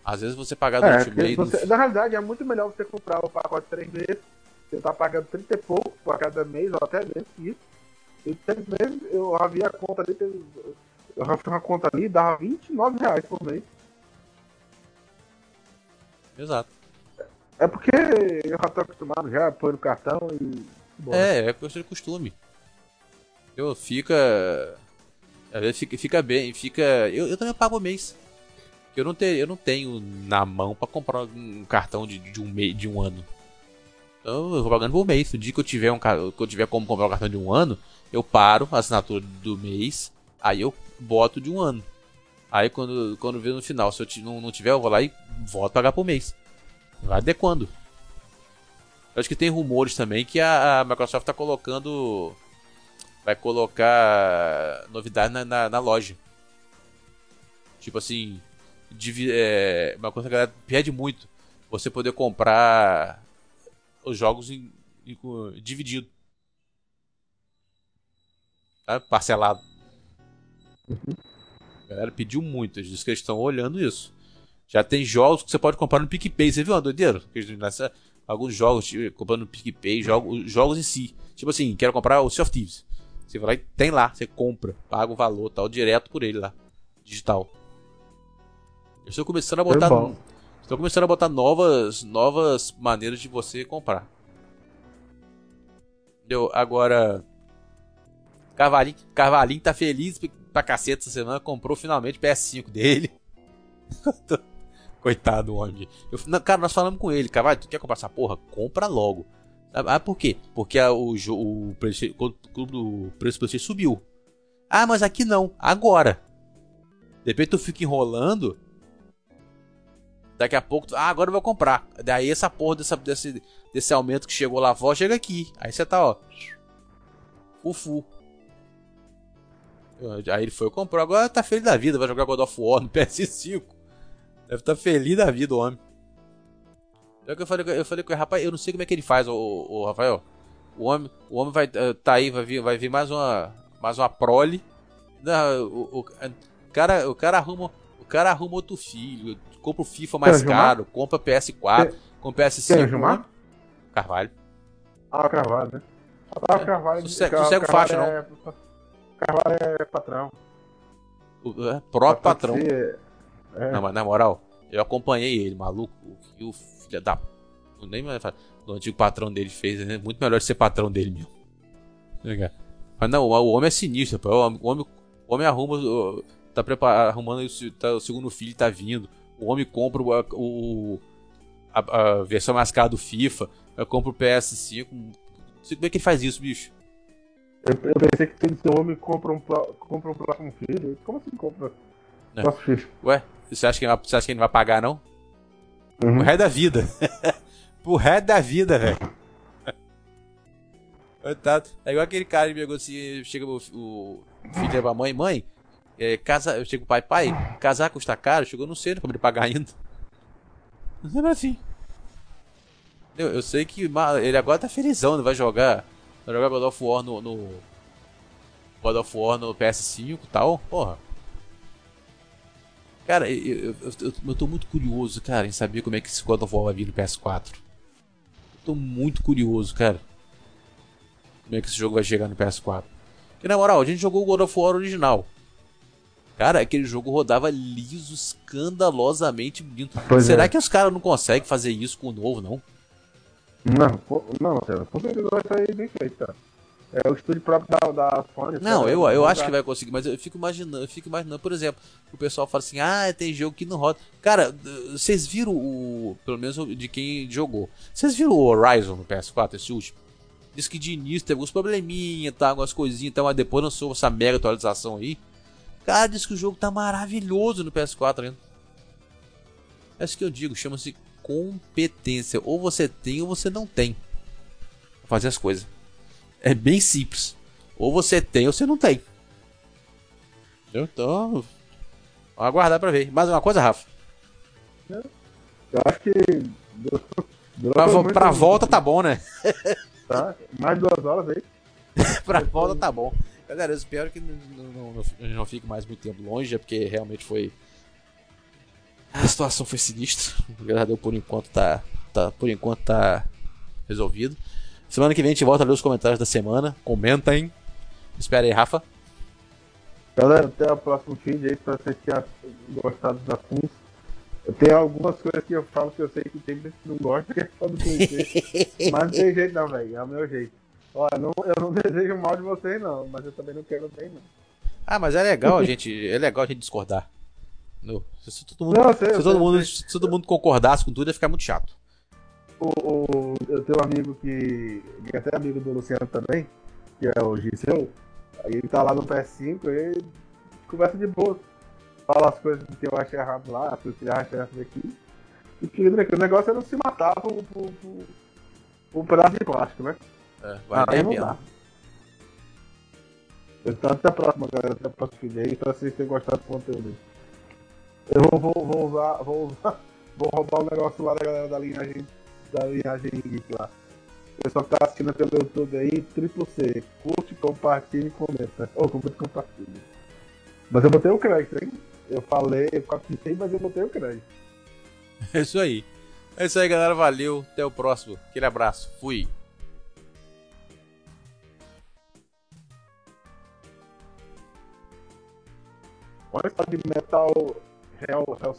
Às vezes você pagar durante é, o mês. Você, na realidade, é muito melhor você comprar o pacote de 3 meses. Você tá pagando 30 e pouco por cada mês, ou até menos que isso. E 3 meses eu havia a conta ali, eu já fiz uma conta ali e dava 29 reais por mês. Exato. É porque eu já tô acostumado já a pôr o cartão e. Bom. É, é questão de costume. Eu fica. Às vezes fica, fica bem, fica. Eu, eu também pago o mês. Eu não, ter, eu não tenho na mão para comprar um cartão de, de, um mês, de um ano. Então eu vou pagando por mês. No dia que eu tiver um que eu tiver como comprar um cartão de um ano, eu paro a assinatura do mês, aí eu boto de um ano. Aí quando, quando vê no final, se eu não, não tiver, eu vou lá e volto a pagar por mês. Vai adequando. Eu acho que tem rumores também que a, a Microsoft está colocando. Vai colocar novidade na, na, na loja. Tipo assim. é, uma coisa que a galera pede muito. Você poder comprar os jogos em, em, dividido. Tá? Parcelado. Uhum. A galera pediu muito. Eles dizem que eles estão olhando isso. Já tem jogos que você pode comprar no PicPay. Você viu uma doideira? Alguns jogos, tipo, comprando no PicPay, jogos, jogos em si. Tipo assim, quero comprar o Sea of Thieves. Você vai lá e tem lá, você compra, paga o valor tal, direto por ele lá. Digital. Eu estou começando a botar. Estou começando a botar novas, novas maneiras de você comprar. Entendeu? Agora. Cavalinho, Cavalinho tá feliz pra caceta essa semana. Comprou finalmente o PS5 dele. Coitado do homem. Cara, nós falamos com ele, cara, tu quer comprar essa porra? Compra logo. Ah, por quê? Porque a, o, o, preço, o preço do PlayStation subiu. Ah, mas aqui não, agora. Depois tu fica enrolando. Daqui a pouco, tu, ah, agora eu vou comprar. Daí essa porra dessa, desse, desse aumento que chegou lá fora chega aqui. Aí você tá, ó. Fufu. Aí ele foi e comprou. Agora tá feliz da vida, vai jogar God of War no PS5. Deve estar tá feliz da vida o homem. É que eu falei, eu falei com ele, rapaz, eu não sei como é que ele faz, o, o, Rafael. O homem, o homem vai uh, tá aí, vai vir, vai vir mais uma, mais uma prole. Não, o, o, cara, o cara arruma, o cara arruma outro filho, compra o FIFA mais caro, compra PS4, compra PS5. Carvalho. Ah, Carvalho, né? Ah, Carvalho. Sossego, sossego faixa, não. Carvalho é patrão. É, próprio patrão. É. Não, mas na moral, eu acompanhei ele, maluco. O que o filho da. Nem mais o antigo patrão dele fez, é muito melhor ser patrão dele mesmo. Mas não, o homem é sinistro, pô. O homem, o homem arruma. Tá preparado, arrumando tá, o segundo filho tá vindo. O homem compra o, o a, a, versão mais cara do FIFA. Eu compro o PS5. Não sei como é que ele faz isso, bicho. Eu, eu pensei que esse homem compra um, compra um próximo filho. Como assim compra? É. Ué, você acha, que, você acha que ele não vai pagar, não? Uhum. O resto da vida. Pro resto da vida, velho. É igual aquele cara que pegou assim, chega o, o filho pra mãe, mãe, é, casa, eu chego pai, pai, casar custa caro, chegou não sei como ele pagar ainda. Não é assim. Eu, eu sei que ele agora tá felizão, vai jogar, vai jogar God of War no, no God of War no PS5 e tal, porra. Cara, eu, eu, eu, eu tô muito curioso, cara, em saber como é que esse God of War vai vir no PS4. Eu tô muito curioso, cara. Como é que esse jogo vai chegar no PS4. Porque na moral, a gente jogou o God of War original. Cara, aquele jogo rodava liso, escandalosamente bonito. Pois Será é. que os caras não conseguem fazer isso com o novo, não? Não, não, cara, com certeza vai sair bem feito, cara. É o estúdio próprio da, da Sony. Não, eu, eu acho que vai conseguir, mas eu fico imaginando, eu fico imaginando, por exemplo, o pessoal fala assim, ah, tem jogo que não roda. Cara, vocês viram o. Pelo menos de quem jogou. Vocês viram o Horizon no PS4, esse último? Diz que de início teve alguns probleminha, tá, algumas coisinhas, tá, mas depois lançou essa mega atualização aí. Cara, diz que o jogo tá maravilhoso no PS4 ainda. É isso que eu digo, chama-se competência. Ou você tem ou você não tem. Pra fazer as coisas. É bem simples. Ou você tem ou você não tem. Então, vamos aguardar pra ver. Mais uma coisa, Rafa? Eu acho que. Pra, pra volta tá bom, né? Tá? Mais duas horas aí. pra volta tá bom. Galera, eu espero que não, não, não, não fique mais muito tempo longe, é porque realmente foi. A situação foi sinistra. Graças a Deus, por enquanto tá, tá. Por enquanto tá resolvido. Semana que vem a gente volta a ler os comentários da semana. Comentem. Espera aí, Rafa. Galera, até o próximo vídeo aí, pra vocês tenham gostado dos assuntos. Eu tenho algumas coisas que eu falo que eu sei que tem gente que não gosta, que é só do conhecer. mas não tem jeito não, velho. É o meu jeito. Olha, não, eu não desejo mal de vocês não, mas eu também não quero bem não. Ah, mas é legal a gente. É legal a gente discordar. Se, todo mundo, Não, eu sei, eu se, todo sei, mundo, eu se todo mundo concordasse com tudo, ia ficar muito chato. O, o- eu tenho um amigo que, que é até amigo do Luciano também, que é o Giseu. Aí ele tá lá no PS5 e ele conversa de boa. Fala as coisas que eu acho errado lá, as coisas que ele acha errado aqui. E fica tranquilo. O negócio é não se matar por, por, por, por um pedaço de plástico, né? É, vale aí a não pena. dá. Então até a próxima, galera. Até o próximo vídeo aí, pra vocês terem gostado do conteúdo. Eu vou, vou, vou usar, vou usar, vou roubar o negócio lá da galera da linhagem, da linhagem geek lá. O pessoal que tá assistindo pelo YouTube aí, triplo C. Curte, compartilha e comenta. Ou comenta e compartilha. Mas eu botei o crédito, hein? Eu falei, eu captei, mas eu botei o crédito. É isso aí. É isso aí, galera. Valeu. Até o próximo. Aquele abraço. Fui. Olha só de metal hell, hotel